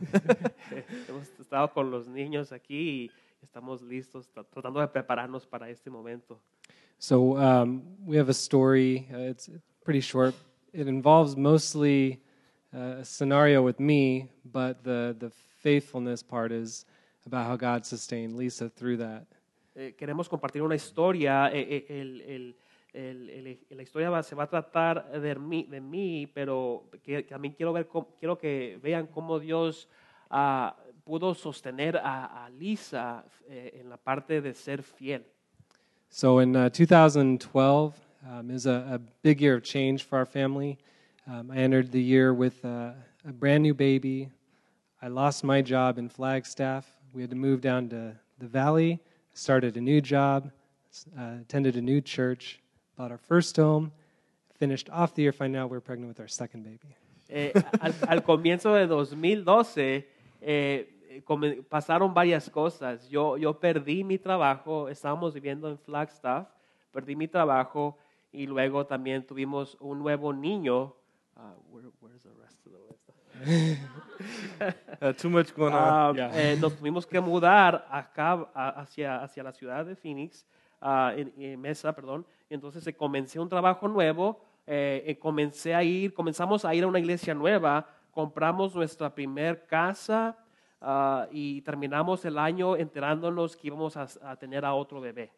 Hemos estado con los niños aquí y estamos listos, tra- tratando de prepararnos para este momento. So um, we have a story. Uh, it's pretty short. It involves mostly uh, a scenario with me, but the the faithfulness part is about how God sustained Lisa through that. Eh, queremos compartir una historia. eh, eh, el- el- el- la historia va- se va a tratar de mí, de mí pero que, también quiero, ver cómo- quiero que vean cómo Dios ah, pudo sostener a, a Lisa eh, en la parte de ser fiel. So in uh, 2012 um, is a, a big year of change for our family. Um, I entered the year with uh, a brand new baby. I lost my job in Flagstaff. We had to move down to the valley, started a new job, uh, attended a new church, bought our first home, finished off the year. Find out we're pregnant with our second baby. Eh, al, al comienzo de 2012 eh, come- pasaron varias cosas. Yo, yo perdí mi trabajo, estábamos viviendo en Flagstaff, perdí mi trabajo y luego también tuvimos un nuevo niño. Ah, where- where's the rest of the list? Uh, too much going on. Ah, Yeah. eh, nos tuvimos que mudar acá a- hacia, hacia la ciudad de Phoenix, ah, en, en Mesa, perdón. Y entonces eh, comencé un trabajo nuevo, eh, eh, comencé a ir, comenzamos a ir a una iglesia nueva, compramos nuestra primer casa y terminamos el año enterándonos que íbamos a, a tener a otro bebé.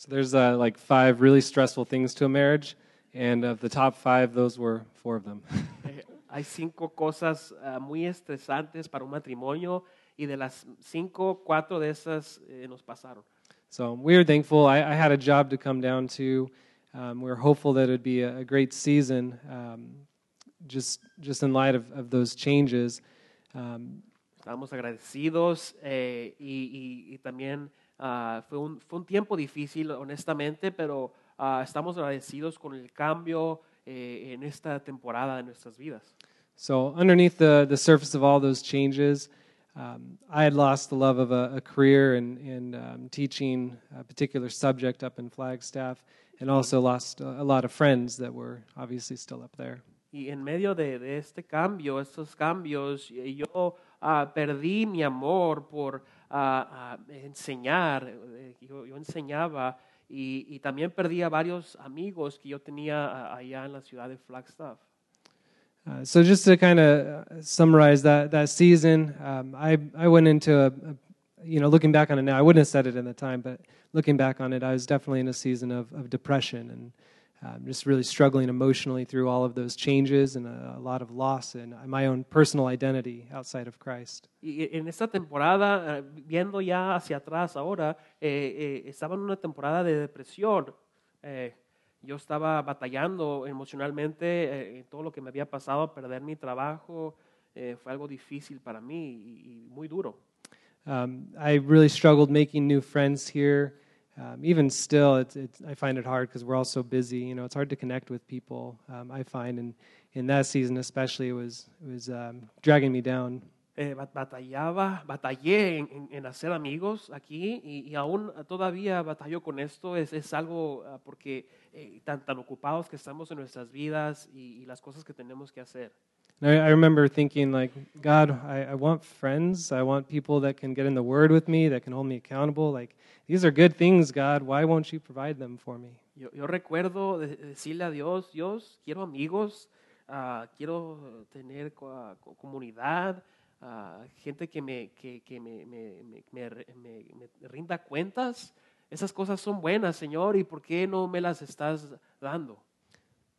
So there's uh, like five really stressful things to a marriage, and of the top five, those were four of them. Eh, hay cinco cosas ah, muy estresantes para un matrimonio y de las cinco, cuatro de esas eh, nos pasaron. So we were thankful. I, I had a job to come down to. Um, we were hopeful that it would be a, a great season, um, just just in light of, of those changes. Um, Estamos agradecidos eh, y, y- y también ah, fue, un, fue un tiempo difícil, honestamente, pero ah, estamos agradecidos con el cambio eh, en esta temporada de nuestras vidas. so underneath the the surface of all those changes, um, I had lost the love of a, a career in in um, teaching a particular subject up in Flagstaff, and also lost a, a lot of friends that were obviously still up there. Y en medio de, de este cambio, estos cambios, yo ah, perdí mi amor por ah, ah, enseñar. Yo, yo enseñaba y, y también perdí a varios amigos que yo tenía allá en la ciudad de Flagstaff. Uh, so just to kind of summarize that that season, um, I I went into a, a, you know looking back on it now, I wouldn't have said it in the time, but looking back on it, I was definitely in a season of, of depression and um, just really struggling emotionally through all of those changes and a, a lot of loss in my own personal identity outside of Christ. Y en esta temporada, eh, viendo ya hacia atrás ahora, eh, eh, estaba en una temporada de depresión. Eh, yo estaba batallando emocionalmente eh, en todo lo que me había pasado, perder mi trabajo, eh, fue algo difícil para mí y, y muy duro. Um, I really struggled making new friends here. Um, even still, it's, it's, I find it hard because we're all so busy. You know, it's hard to connect with people. Um, I find, and in that season especially, it was it was um, dragging me down. Eh, batallaba, batallé en, en- en hacer amigos aquí y, y aún todavía batallo con esto. Es, es algo ah, porque eh, tan, tan ocupados que estamos en nuestras vidas y, y las cosas que tenemos que hacer. And I, I remember thinking, like, God, I, I want friends. I want people that can get in the Word with me, that can hold me accountable. Like, these are good things, God. Why won't you provide them for me? Yo, yo recuerdo de- decirle a Dios, Dios, quiero amigos, ah, quiero tener ah, comunidad, ah, gente que, me, que, que me, me, me- me me- me rinda cuentas. Esas cosas son buenas, Señor, ¿y por qué no me las estás dando?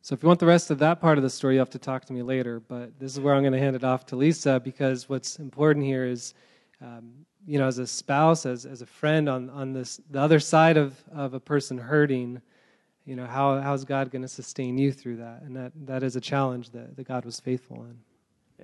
So, if you want the rest of that part of the story, you have to talk to me later. But this is where I'm going to hand it off to Lisa because what's important here is, um, you know, as a spouse, as, as a friend on, on this, the other side of, of a person hurting, you know, how, how's God going to sustain you through that? And that, that is a challenge that, that God was faithful in.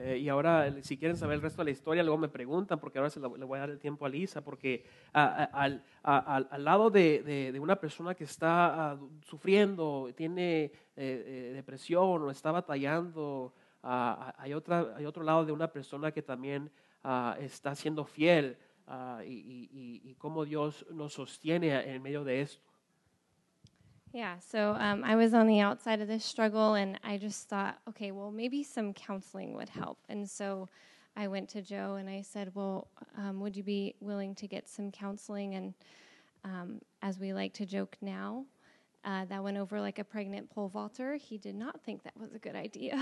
Eh, y ahora, si quieren saber el resto de la historia, luego me preguntan, porque ahora se la- le voy a dar el tiempo a Lisa, porque a- a- a- al lado de, de- de una persona que está ah, sufriendo, tiene eh, eh, depresión o está batallando, ah, hay, otra, hay otro lado de una persona que también ah, está siendo fiel ah, y, y- y- cómo Dios nos sostiene en medio de esto. Yeah, so um, I was on the outside of this struggle, and I just thought, okay, well, maybe some counseling would help. And so I went to Joe and I said, well, um, would you be willing to get some counseling? And um, as we like to joke now, uh, that went over like a pregnant pole vaulter. He did not think that was a good idea.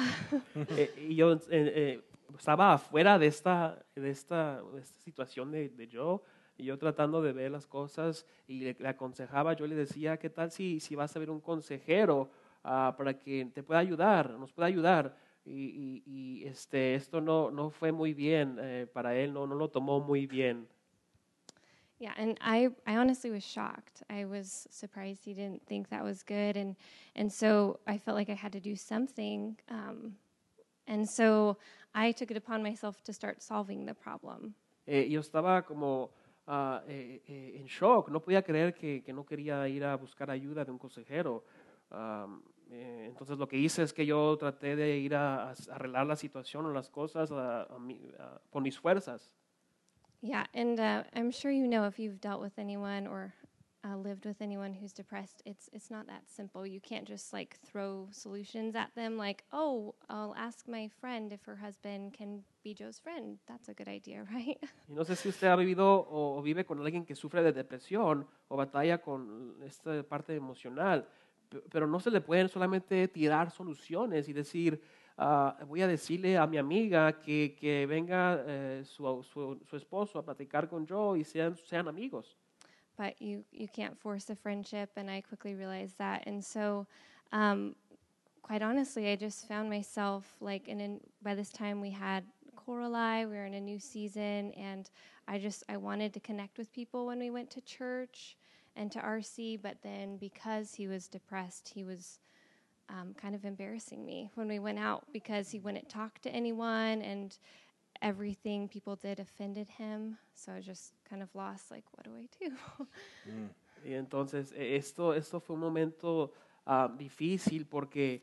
Yo eh, estaba afuera de esta, de esta, de esta situación de, de yo, y yo tratando de ver las cosas y le, le aconsejaba, yo le decía, ¿qué tal si, si vas a ver un consejero ah, para que te pueda ayudar, nos pueda ayudar? Y, y- y, este, esto no, no fue muy bien eh, para él, no, no lo tomó muy bien. Yeah, and I, I honestly was shocked. I was surprised he didn't think that was good, and and so I felt like I had to do something, um, and so I took it upon myself to start solving the problem. Eh, yo estaba como ah, eh, eh, en shock, no podía creer que, que no quería ir a buscar ayuda de un consejero. Eh, entonces lo que hice es que yo traté de ir a, a arreglar la situación o las cosas a- a mi- a- con mis fuerzas. Yeah, and uh, I'm sure you know if you've dealt with anyone or uh, lived with anyone who's depressed, it's it's not that simple. You can't just like throw solutions at them, like, oh, I'll ask my friend if her husband can be Joe's friend. That's a good idea, right? Y no sé si usted ha vivido o, vive con alguien que sufre de depresión o batalla con esta parte emocional, pe- pero no se le pueden solamente tirar soluciones y decir, ah, voy a decirle a mi amiga que, que venga eh, su, su- su esposo a platicar con yo y sean, sean amigos. But you you can't force a friendship and i quickly realized that. And so um, quite honestly i just found myself like in, by this time we had Coralie, we were in a new season and i just i wanted to connect with people when we went to church and to rc but then because he was depressed he was um, kind of embarrassing me when we went out because he wouldn't talk to anyone and everything people did offended him so i just kind of lost like what do i do Y entonces eh, esto, esto fue un momento ah, difícil porque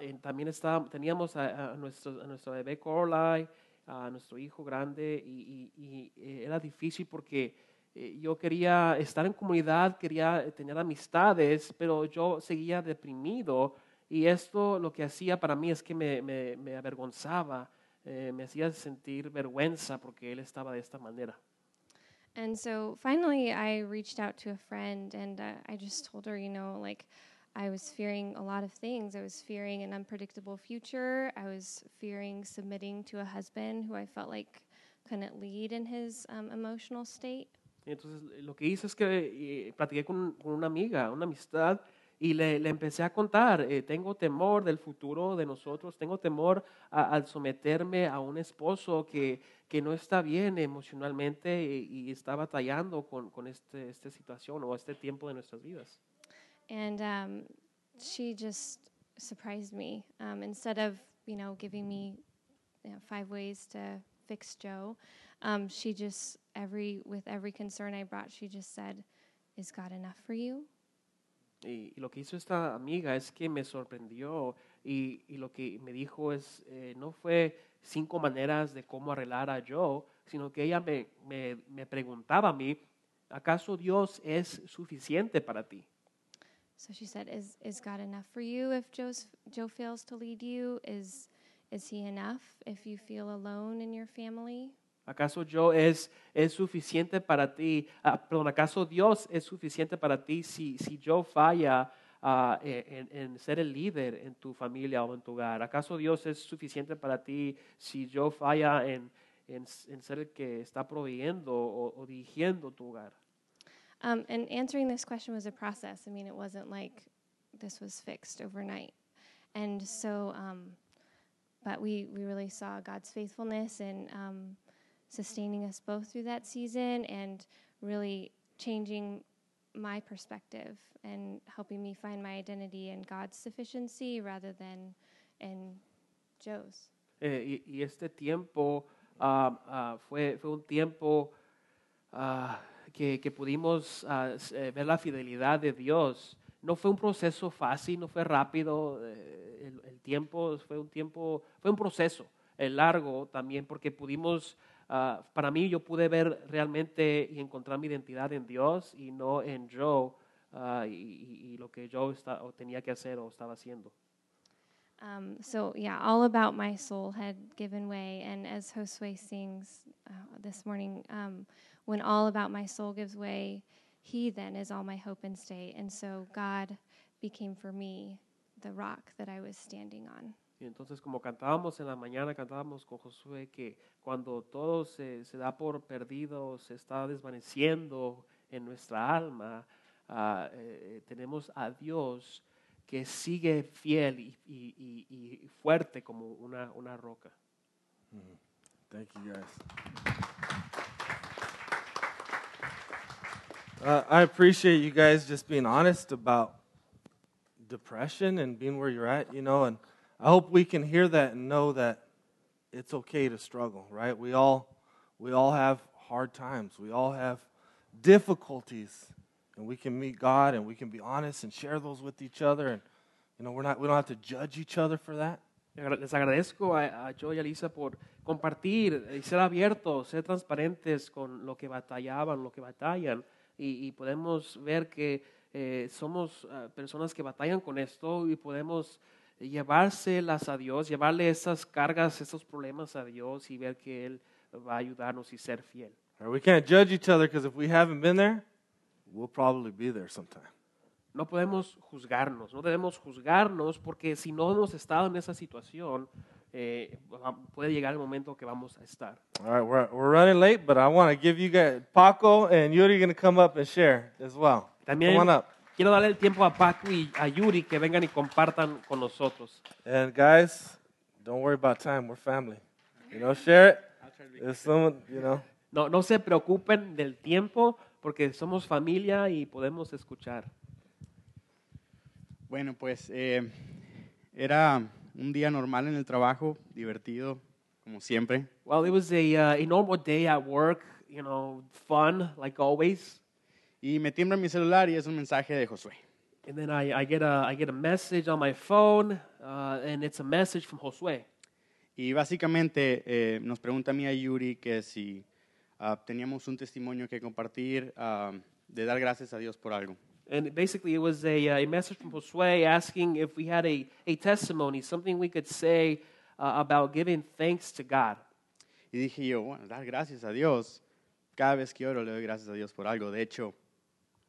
en- también estaba, teníamos a, a nuestro, a nuestro bebé Coralie, a nuestro hijo grande y, y- y, eh, era difícil porque eh, yo quería estar en comunidad, quería tener amistades, pero yo seguía deprimido y esto lo que hacía para mí es que me, me- me avergonzaba, eh, me hacía sentir vergüenza porque él estaba de esta manera. And so finally, I reached out to a friend and uh, I just told her, you know, like I was fearing a lot of things. I was fearing an unpredictable future. I was fearing submitting to a husband who I felt like couldn't lead in his um, emotional state. Y entonces lo que hice es que eh, platiqué con, con una amiga, una amistad, y le, le empecé a contar, eh, tengo temor del futuro de nosotros, tengo temor al someterme a un esposo que, que no está bien emocionalmente y, y está batallando con, con este, esta situación o este tiempo de nuestras vidas. And um, she just surprised me. Um, instead of, you know, giving me you know, five ways to fix Joe, um, she just, every, with every concern I brought, she just said, Is God enough for you? Y, y lo que hizo esta amiga es que me sorprendió y, y lo que me dijo es, eh, no fue cinco maneras de cómo arreglar a Joe, sino que ella me, me, me preguntaba a mí, ¿acaso Dios es suficiente para ti? So she said, "Is is God enough for you if Joe's, Joe fails to lead you? Is is he enough if you feel alone in your family?" ¿Acaso yo es, es suficiente para ti? Ah, perdón, ¿acaso Dios es suficiente para ti si, si yo falla ah, en, en ser el líder en tu familia o en tu hogar? ¿Acaso Dios es suficiente para ti si yo falla en, en, en ser el que está proveyendo o, o dirigiendo tu hogar? Um, and answering this question was a process. I mean, it wasn't like this was fixed overnight. And so, um, but we, we really saw God's faithfulness in um, sustaining us both through that season and really changing my perspective and helping me find my identity in God's sufficiency rather than in Joe's. Eh, y, y este tiempo ah, ah, fue, fue un tiempo ah, que, que pudimos eh, ver la fidelidad de Dios. No fue un proceso fácil, no fue rápido. eh, el, el tiempo fue un tiempo, fue un proceso eh, largo también porque pudimos, ah, para mí yo pude ver realmente y encontrar mi identidad en Dios y no en Joe ah, y, y- lo que Joe está, o tenía que hacer o estaba haciendo. Um, so yeah, all about my soul had given way, and as Josue sings uh, this morning, um, when all about my soul gives way, He then is all my hope and stay. And so God became for me the rock that I was standing on. Y entonces como cantábamos en la mañana, cantábamos con Josué que cuando todo se, se da por perdido, se está desvaneciendo en nuestra alma, ah, eh, tenemos a Dios que sigue fiel y, y- y- y fuerte como una, una roca. Thank you, guys. Uh, I appreciate you guys just being honest about depression and being where you're at, you know, and I hope we can hear that and know that it's okay to struggle, right? We all we all have hard times. We all have difficulties. And we can meet God and we can be honest and share those with each other and you know, we're not we don't have to judge each other for that. Les agradezco a, a Joe y a Lisa por compartir y ser abiertos, ser transparentes con lo que batallaban, lo que batallan. Y, y podemos ver que eh, somos ah, personas que batallan con esto y podemos llevárselas a Dios, llevarle esas cargas, esos problemas a Dios y ver que Él va a ayudarnos y ser fiel. We can't judge each other because if we haven't been there, we'll probably be there sometime. No podemos juzgarnos, no debemos juzgarnos porque si no hemos estado en esa situación, eh, puede llegar el momento que vamos a estar. All right, we're, we're running late, but I want to give you guys, Paco and Yuri going to come up and share as well. También Come on up. Quiero darle el tiempo a Paco y a Yuri que vengan y compartan con nosotros. And guys, don't worry about time. We're family. You know, share it. If someone, you know, No, no se preocupen del tiempo porque somos familia y podemos escuchar. Bueno, pues eh, era un día normal en el trabajo, divertido, como siempre. Well, it was a, uh, a normal day at work, you know, fun like always. Y me tiembla mi celular y es un mensaje de Josué. And then I, I, get, a, I get a message on my phone, uh, and it's a message from Josué. Y básicamente eh, nos pregunta a mí a Yuri que si ah, teníamos un testimonio que compartir ah, de dar gracias a Dios por algo. And basically, it was a, uh, a message from Josué asking if we had a, a testimony, something we could say uh, about giving thanks to God. Y dije yo, bueno, dar gracias a Dios. Cada vez que oro le doy gracias a Dios por algo. De hecho,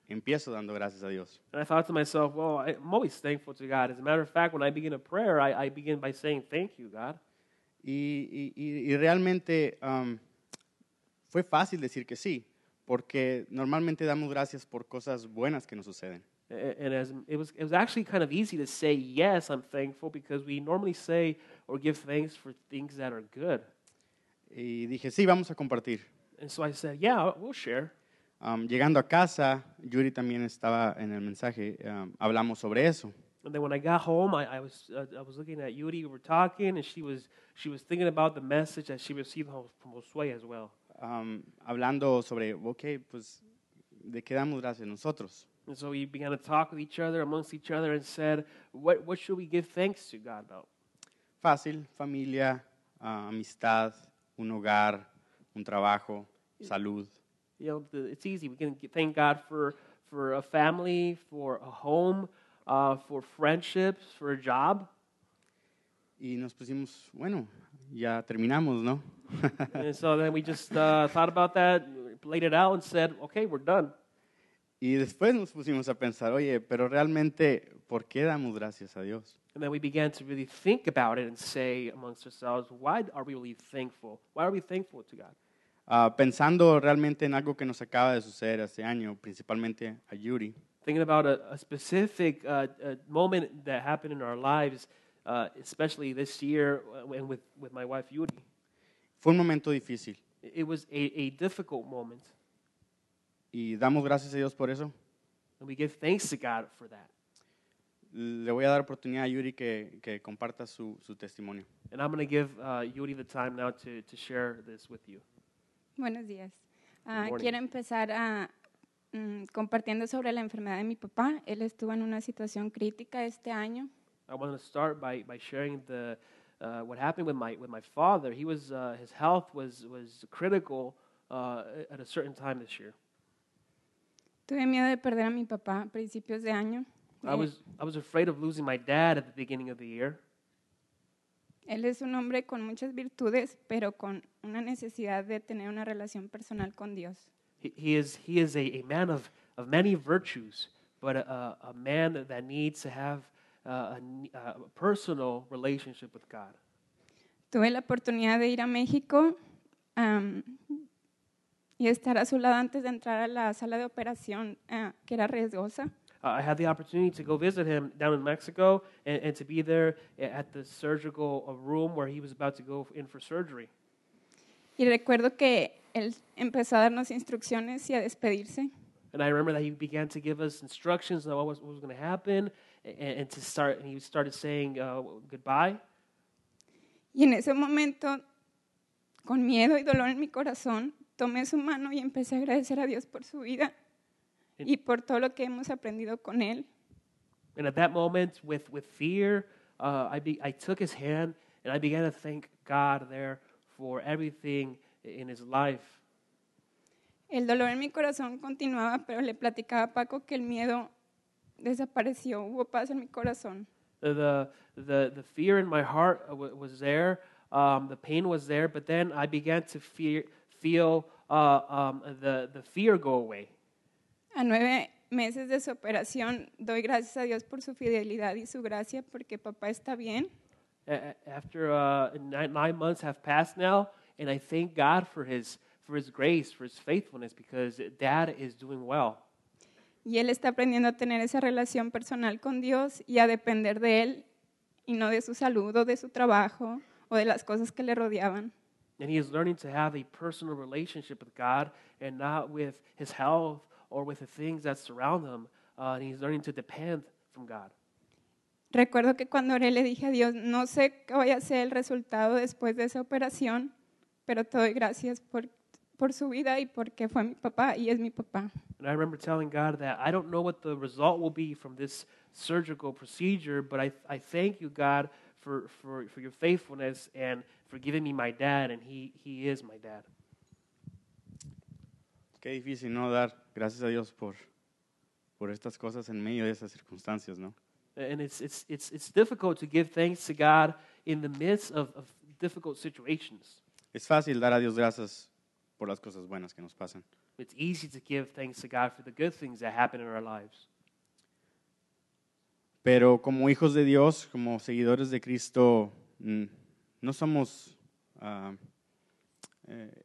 empiezo dando gracias a Dios. And I thought to myself, well, I- I'm always thankful to God. As a matter of fact, when I begin a prayer, I, I begin by saying, Thank you, God. Y, y- y- realmente am, fue fácil decir que sí, porque normalmente damos gracias por cosas buenas que nos suceden. And as it was, it was actually kind of easy to say yes, I'm thankful, because we normally say or give thanks for things that are good. Y dije, sí, vamos a compartir. And so I said, yeah, we'll share. Um, llegando a casa, Yuri también estaba en el mensaje, um, hablamos sobre eso. And then when I got home, I, I was uh, I was looking at Yuri. We were talking, and she was she was thinking about the message that she received from Josue as well. Um, hablando sobre, ok, pues, ¿de qué damos gracias nosotros? And so we began to talk with each other, amongst each other, and said, what what should we give thanks to God about? Fácil, familia, ah, amistad, un hogar, un trabajo, salud. You know, the, it's easy. We can thank God for for a family, for a home, uh, for friendships, for a job. Y nos pusimos, bueno, ya terminamos, ¿no? and so then we just uh, thought about that, laid it out, and said, okay, we're done. y después nos pusimos a pensar, oye, pero realmente, ¿por qué damos gracias a Dios? And then we began to really think about it and say amongst ourselves, why are we really thankful? Why are we thankful to God? Ah, pensando realmente en algo que nos acaba de suceder este año, principalmente a Yuri. Thinking about a, a specific uh, a moment that happened in our lives, uh, especially this year, uh, and with, with my wife Yuri. Fue un momento difícil It was a, a difficult moment, y damos gracias a Dios por eso. and we give thanks to God for that. Le voy a dar oportunidad a Yuri que, que comparta su, su testimonio. And I'm going to give uh, Yuri the time now to, to share this with you. Buenos días. Ah, morning. quiero empezar a, mm, compartiendo sobre la enfermedad de mi papá. Él estuvo en una situación crítica este año. I want to start by, by sharing the, uh, what happened with my, with my father. He was, uh, his health was, was critical uh, at a certain time this year. Tuve miedo de perder a mi papá a principios de año. I Eh, was, I was afraid of losing my dad at the beginning of the year. Él es un hombre con muchas virtudes, pero con una necesidad de tener una relación personal con Dios. He, he is, he is a, a man of, of many virtues, but a, a, man that needs to have uh, a, ne- a personal relationship with God. Tuve la oportunidad de ir a México am, y estar a su lado antes de entrar a la sala de operación, ah, que era riesgosa. Uh, I had the opportunity to go visit him down in Mexico and, and to be there at the surgical uh, room where he was about to go in for surgery. Y recuerdo que él empezó a darnos instrucciones y a despedirse. And I remember that he began to give us instructions on what was, was going to happen and, and to start, and he started saying uh, goodbye. Y en ese momento, con miedo y dolor en mi corazón, tomé su mano y empecé a agradecer a Dios por su vida y por todo lo que hemos aprendido con él. And at that moment, with, with fear, uh, I, be, I took his hand and I began to thank God there for everything in his life. El dolor en mi corazón continuaba, pero le platicaba a Paco que el miedo desapareció, hubo paz en mi corazón. The, the, the fear in my heart uh, was there, um, the pain was there, but then I began to fear, feel uh, um, the, the fear go away. A nueve meses de su operación, doy gracias a Dios por su fidelidad y su gracia, porque papá está bien. After uh, nine, nine months have passed now, and I thank God for his, for his grace, for his faithfulness, because dad is doing well. Y él está aprendiendo a tener esa relación personal con Dios y a depender de él y no de su salud o de su trabajo o de las cosas que le rodeaban. And he is learning to have a personal relationship with God and not with his health or with the things that surround him. Uh, and he's learning to depend from God. Recuerdo que cuando oré le dije a Dios, no sé qué vaya a ser el resultado después de esa operación, pero te doy gracias por, por su vida y porque fue mi papá y es mi papá. And I remember telling God that I don't know what the result will be from this surgical procedure, but I, I thank you, God, for, for, for your faithfulness and for giving me my dad, and he, he is my dad. Qué difícil, ¿no? Dar gracias a Dios por, por estas cosas en medio de esas circunstancias, ¿no? And it's, it's, it's, it's difficult to give thanks to God in the midst of, of difficult situations. Es fácil dar a Dios gracias por las cosas buenas que nos pasan. It's easy to give thanks to God for the good things that happen in our lives. Pero como hijos de Dios, como seguidores de Cristo, mm, no somos, ah, eh.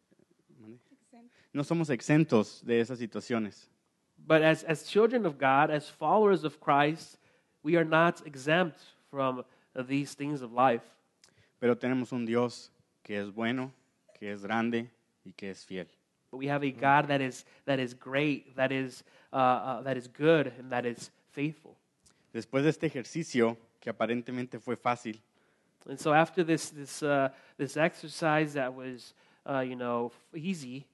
No somos exentos de esas situaciones. But as, as children of God, as followers of Christ, we are not exempt from these things of life. Pero tenemos un Dios que es bueno, que es grande y que es fiel. But we have a God that is, that is great, that is, uh, uh, that is good, and that is faithful. Después de este ejercicio, que aparentemente fue fácil, And so after this, this, uh, this exercise that was, uh, you know, easy,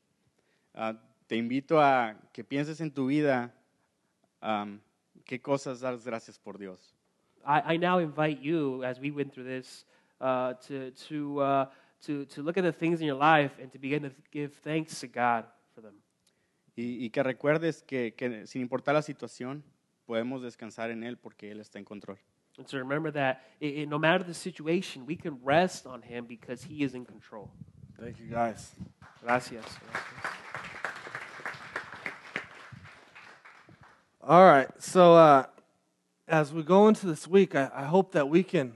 ah, te invito a que pienses en tu vida am, qué cosas das gracias por Dios. I, I now invite you, as we went through this, uh, to, to, uh, to, to look at the things in your life and to begin to give thanks to God for them. Y, y que recuerdes que, que sin importar la situación, podemos descansar en Él porque Él está en control. And to remember that i i no matter the situation, we can rest on Him because He is in control. Thank you, guys. Gracias. All right. So uh, as we go into this week, I, I hope that we can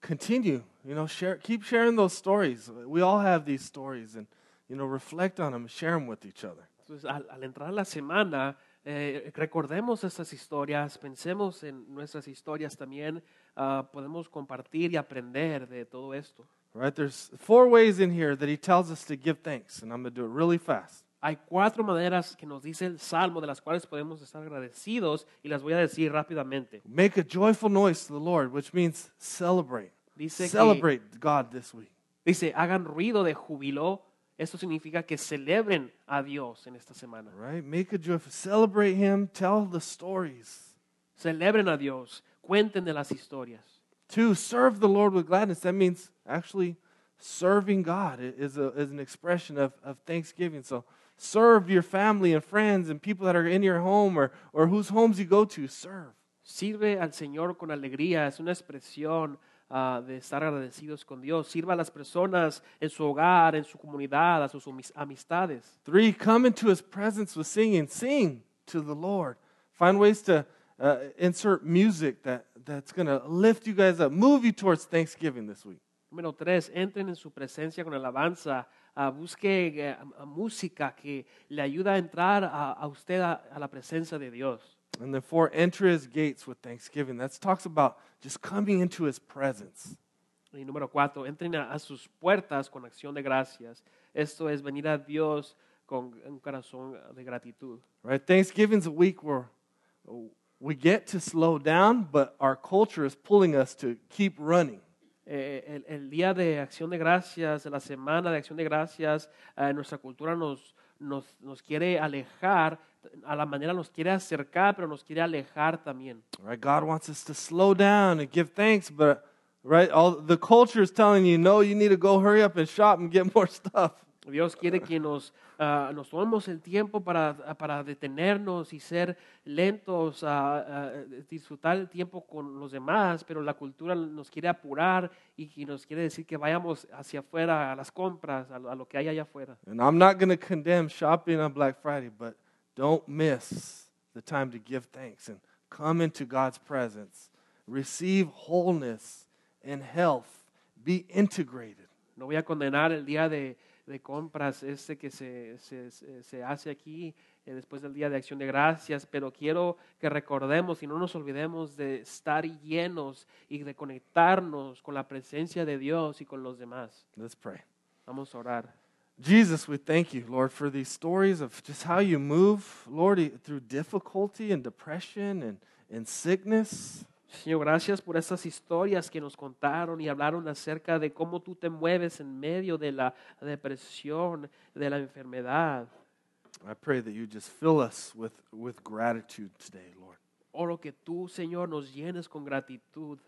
continue. You know, share, keep sharing those stories. We all have these stories, and you know, reflect on them, and share them with each other. Entonces, al, al entrar la semana, eh, recordemos estas historias, pensemos en nuestras historias también, ah, podemos compartir y aprender de todo esto. Right? There's four ways in here that he tells us to give thanks, and I'm going to do it really fast. Hay cuatro maneras que nos dice el Salmo de las cuales podemos estar agradecidos y las voy a decir rápidamente. Make a joyful noise to the Lord, which means celebrate. Dice que- Celebrate God this week. Dice, hagan ruido de júbilo. Esto significa que celebren a Dios en esta semana. Right? Make a joyful. Celebrate Him. Tell the stories. Celebren a Dios. Cuenten de las historias. Two, serve the Lord with gladness. That means actually serving God is, a, is an expression of, of thanksgiving. So serve your family and friends and people that are in your home or, or whose homes you go to. Serve. Sirve al Señor con alegría. Es una expresión ah, de estar agradecidos con Dios. Sirva a las personas en su hogar, en su comunidad, a sus amistades. Three, come into His presence with singing. Sing to the Lord. Find ways to uh, insert music that, that's going to lift you guys up, move you towards Thanksgiving this week. Número tres, entren en su presencia con alabanza. Ah, busque a música que le ayuda a entrar a, a usted a, a la presencia de Dios. And then four, enter His gates with thanksgiving. That talks about just coming into His presence. Y número cuatro, entren a, a sus puertas con acción de gracias. Esto es venir a Dios con un corazón de gratitud. Right? Thanksgiving's a week where we get to slow down, but our culture is pulling us to keep running. Eh, el, el día de acción de gracias, la semana de acción de gracias, eh, nuestra cultura nos, nos, nos quiere alejar, a la manera nos quiere acercar, pero nos quiere alejar también. Right? God wants us to slow down and give thanks, but right, all the culture is telling you, no, you need to go hurry up and shop and get more stuff. Dios quiere que nos, ah, nos tomemos el tiempo para, para detenernos y ser lentos, a, a disfrutar el tiempo con los demás, pero la cultura nos quiere apurar y, y nos quiere decir que vayamos hacia afuera a las compras, a lo, a lo que hay allá afuera. And I'm not going to condemn shopping on Black Friday, but don't miss the time to give thanks and come into God's presence. Receive wholeness and health. Be integrated. No voy a condenar el día de, de compras este que se, se, se- hace aquí eh, después del día de acción de gracias, pero quiero que recordemos y no nos olvidemos de estar llenos y de conectarnos con la presencia de Dios y con los demás. Let's pray. Vamos a orar. Jesus, we thank you, Lord, for these stories of just how you move, Lord, through difficulty and depression and, and sickness. Señor, gracias por estas historias que nos contaron y hablaron acerca de cómo tú te mueves en medio de la depresión, de la enfermedad. I pray that you just fill us with, with gratitude today, Lord. Oro que tú, Señor, nos llenes con gratitud.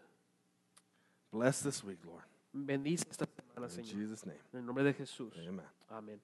Bless this week, Lord. Bendice esta semana, In Señor. Jesus' name. En el nombre de Jesús. Amen. Amén.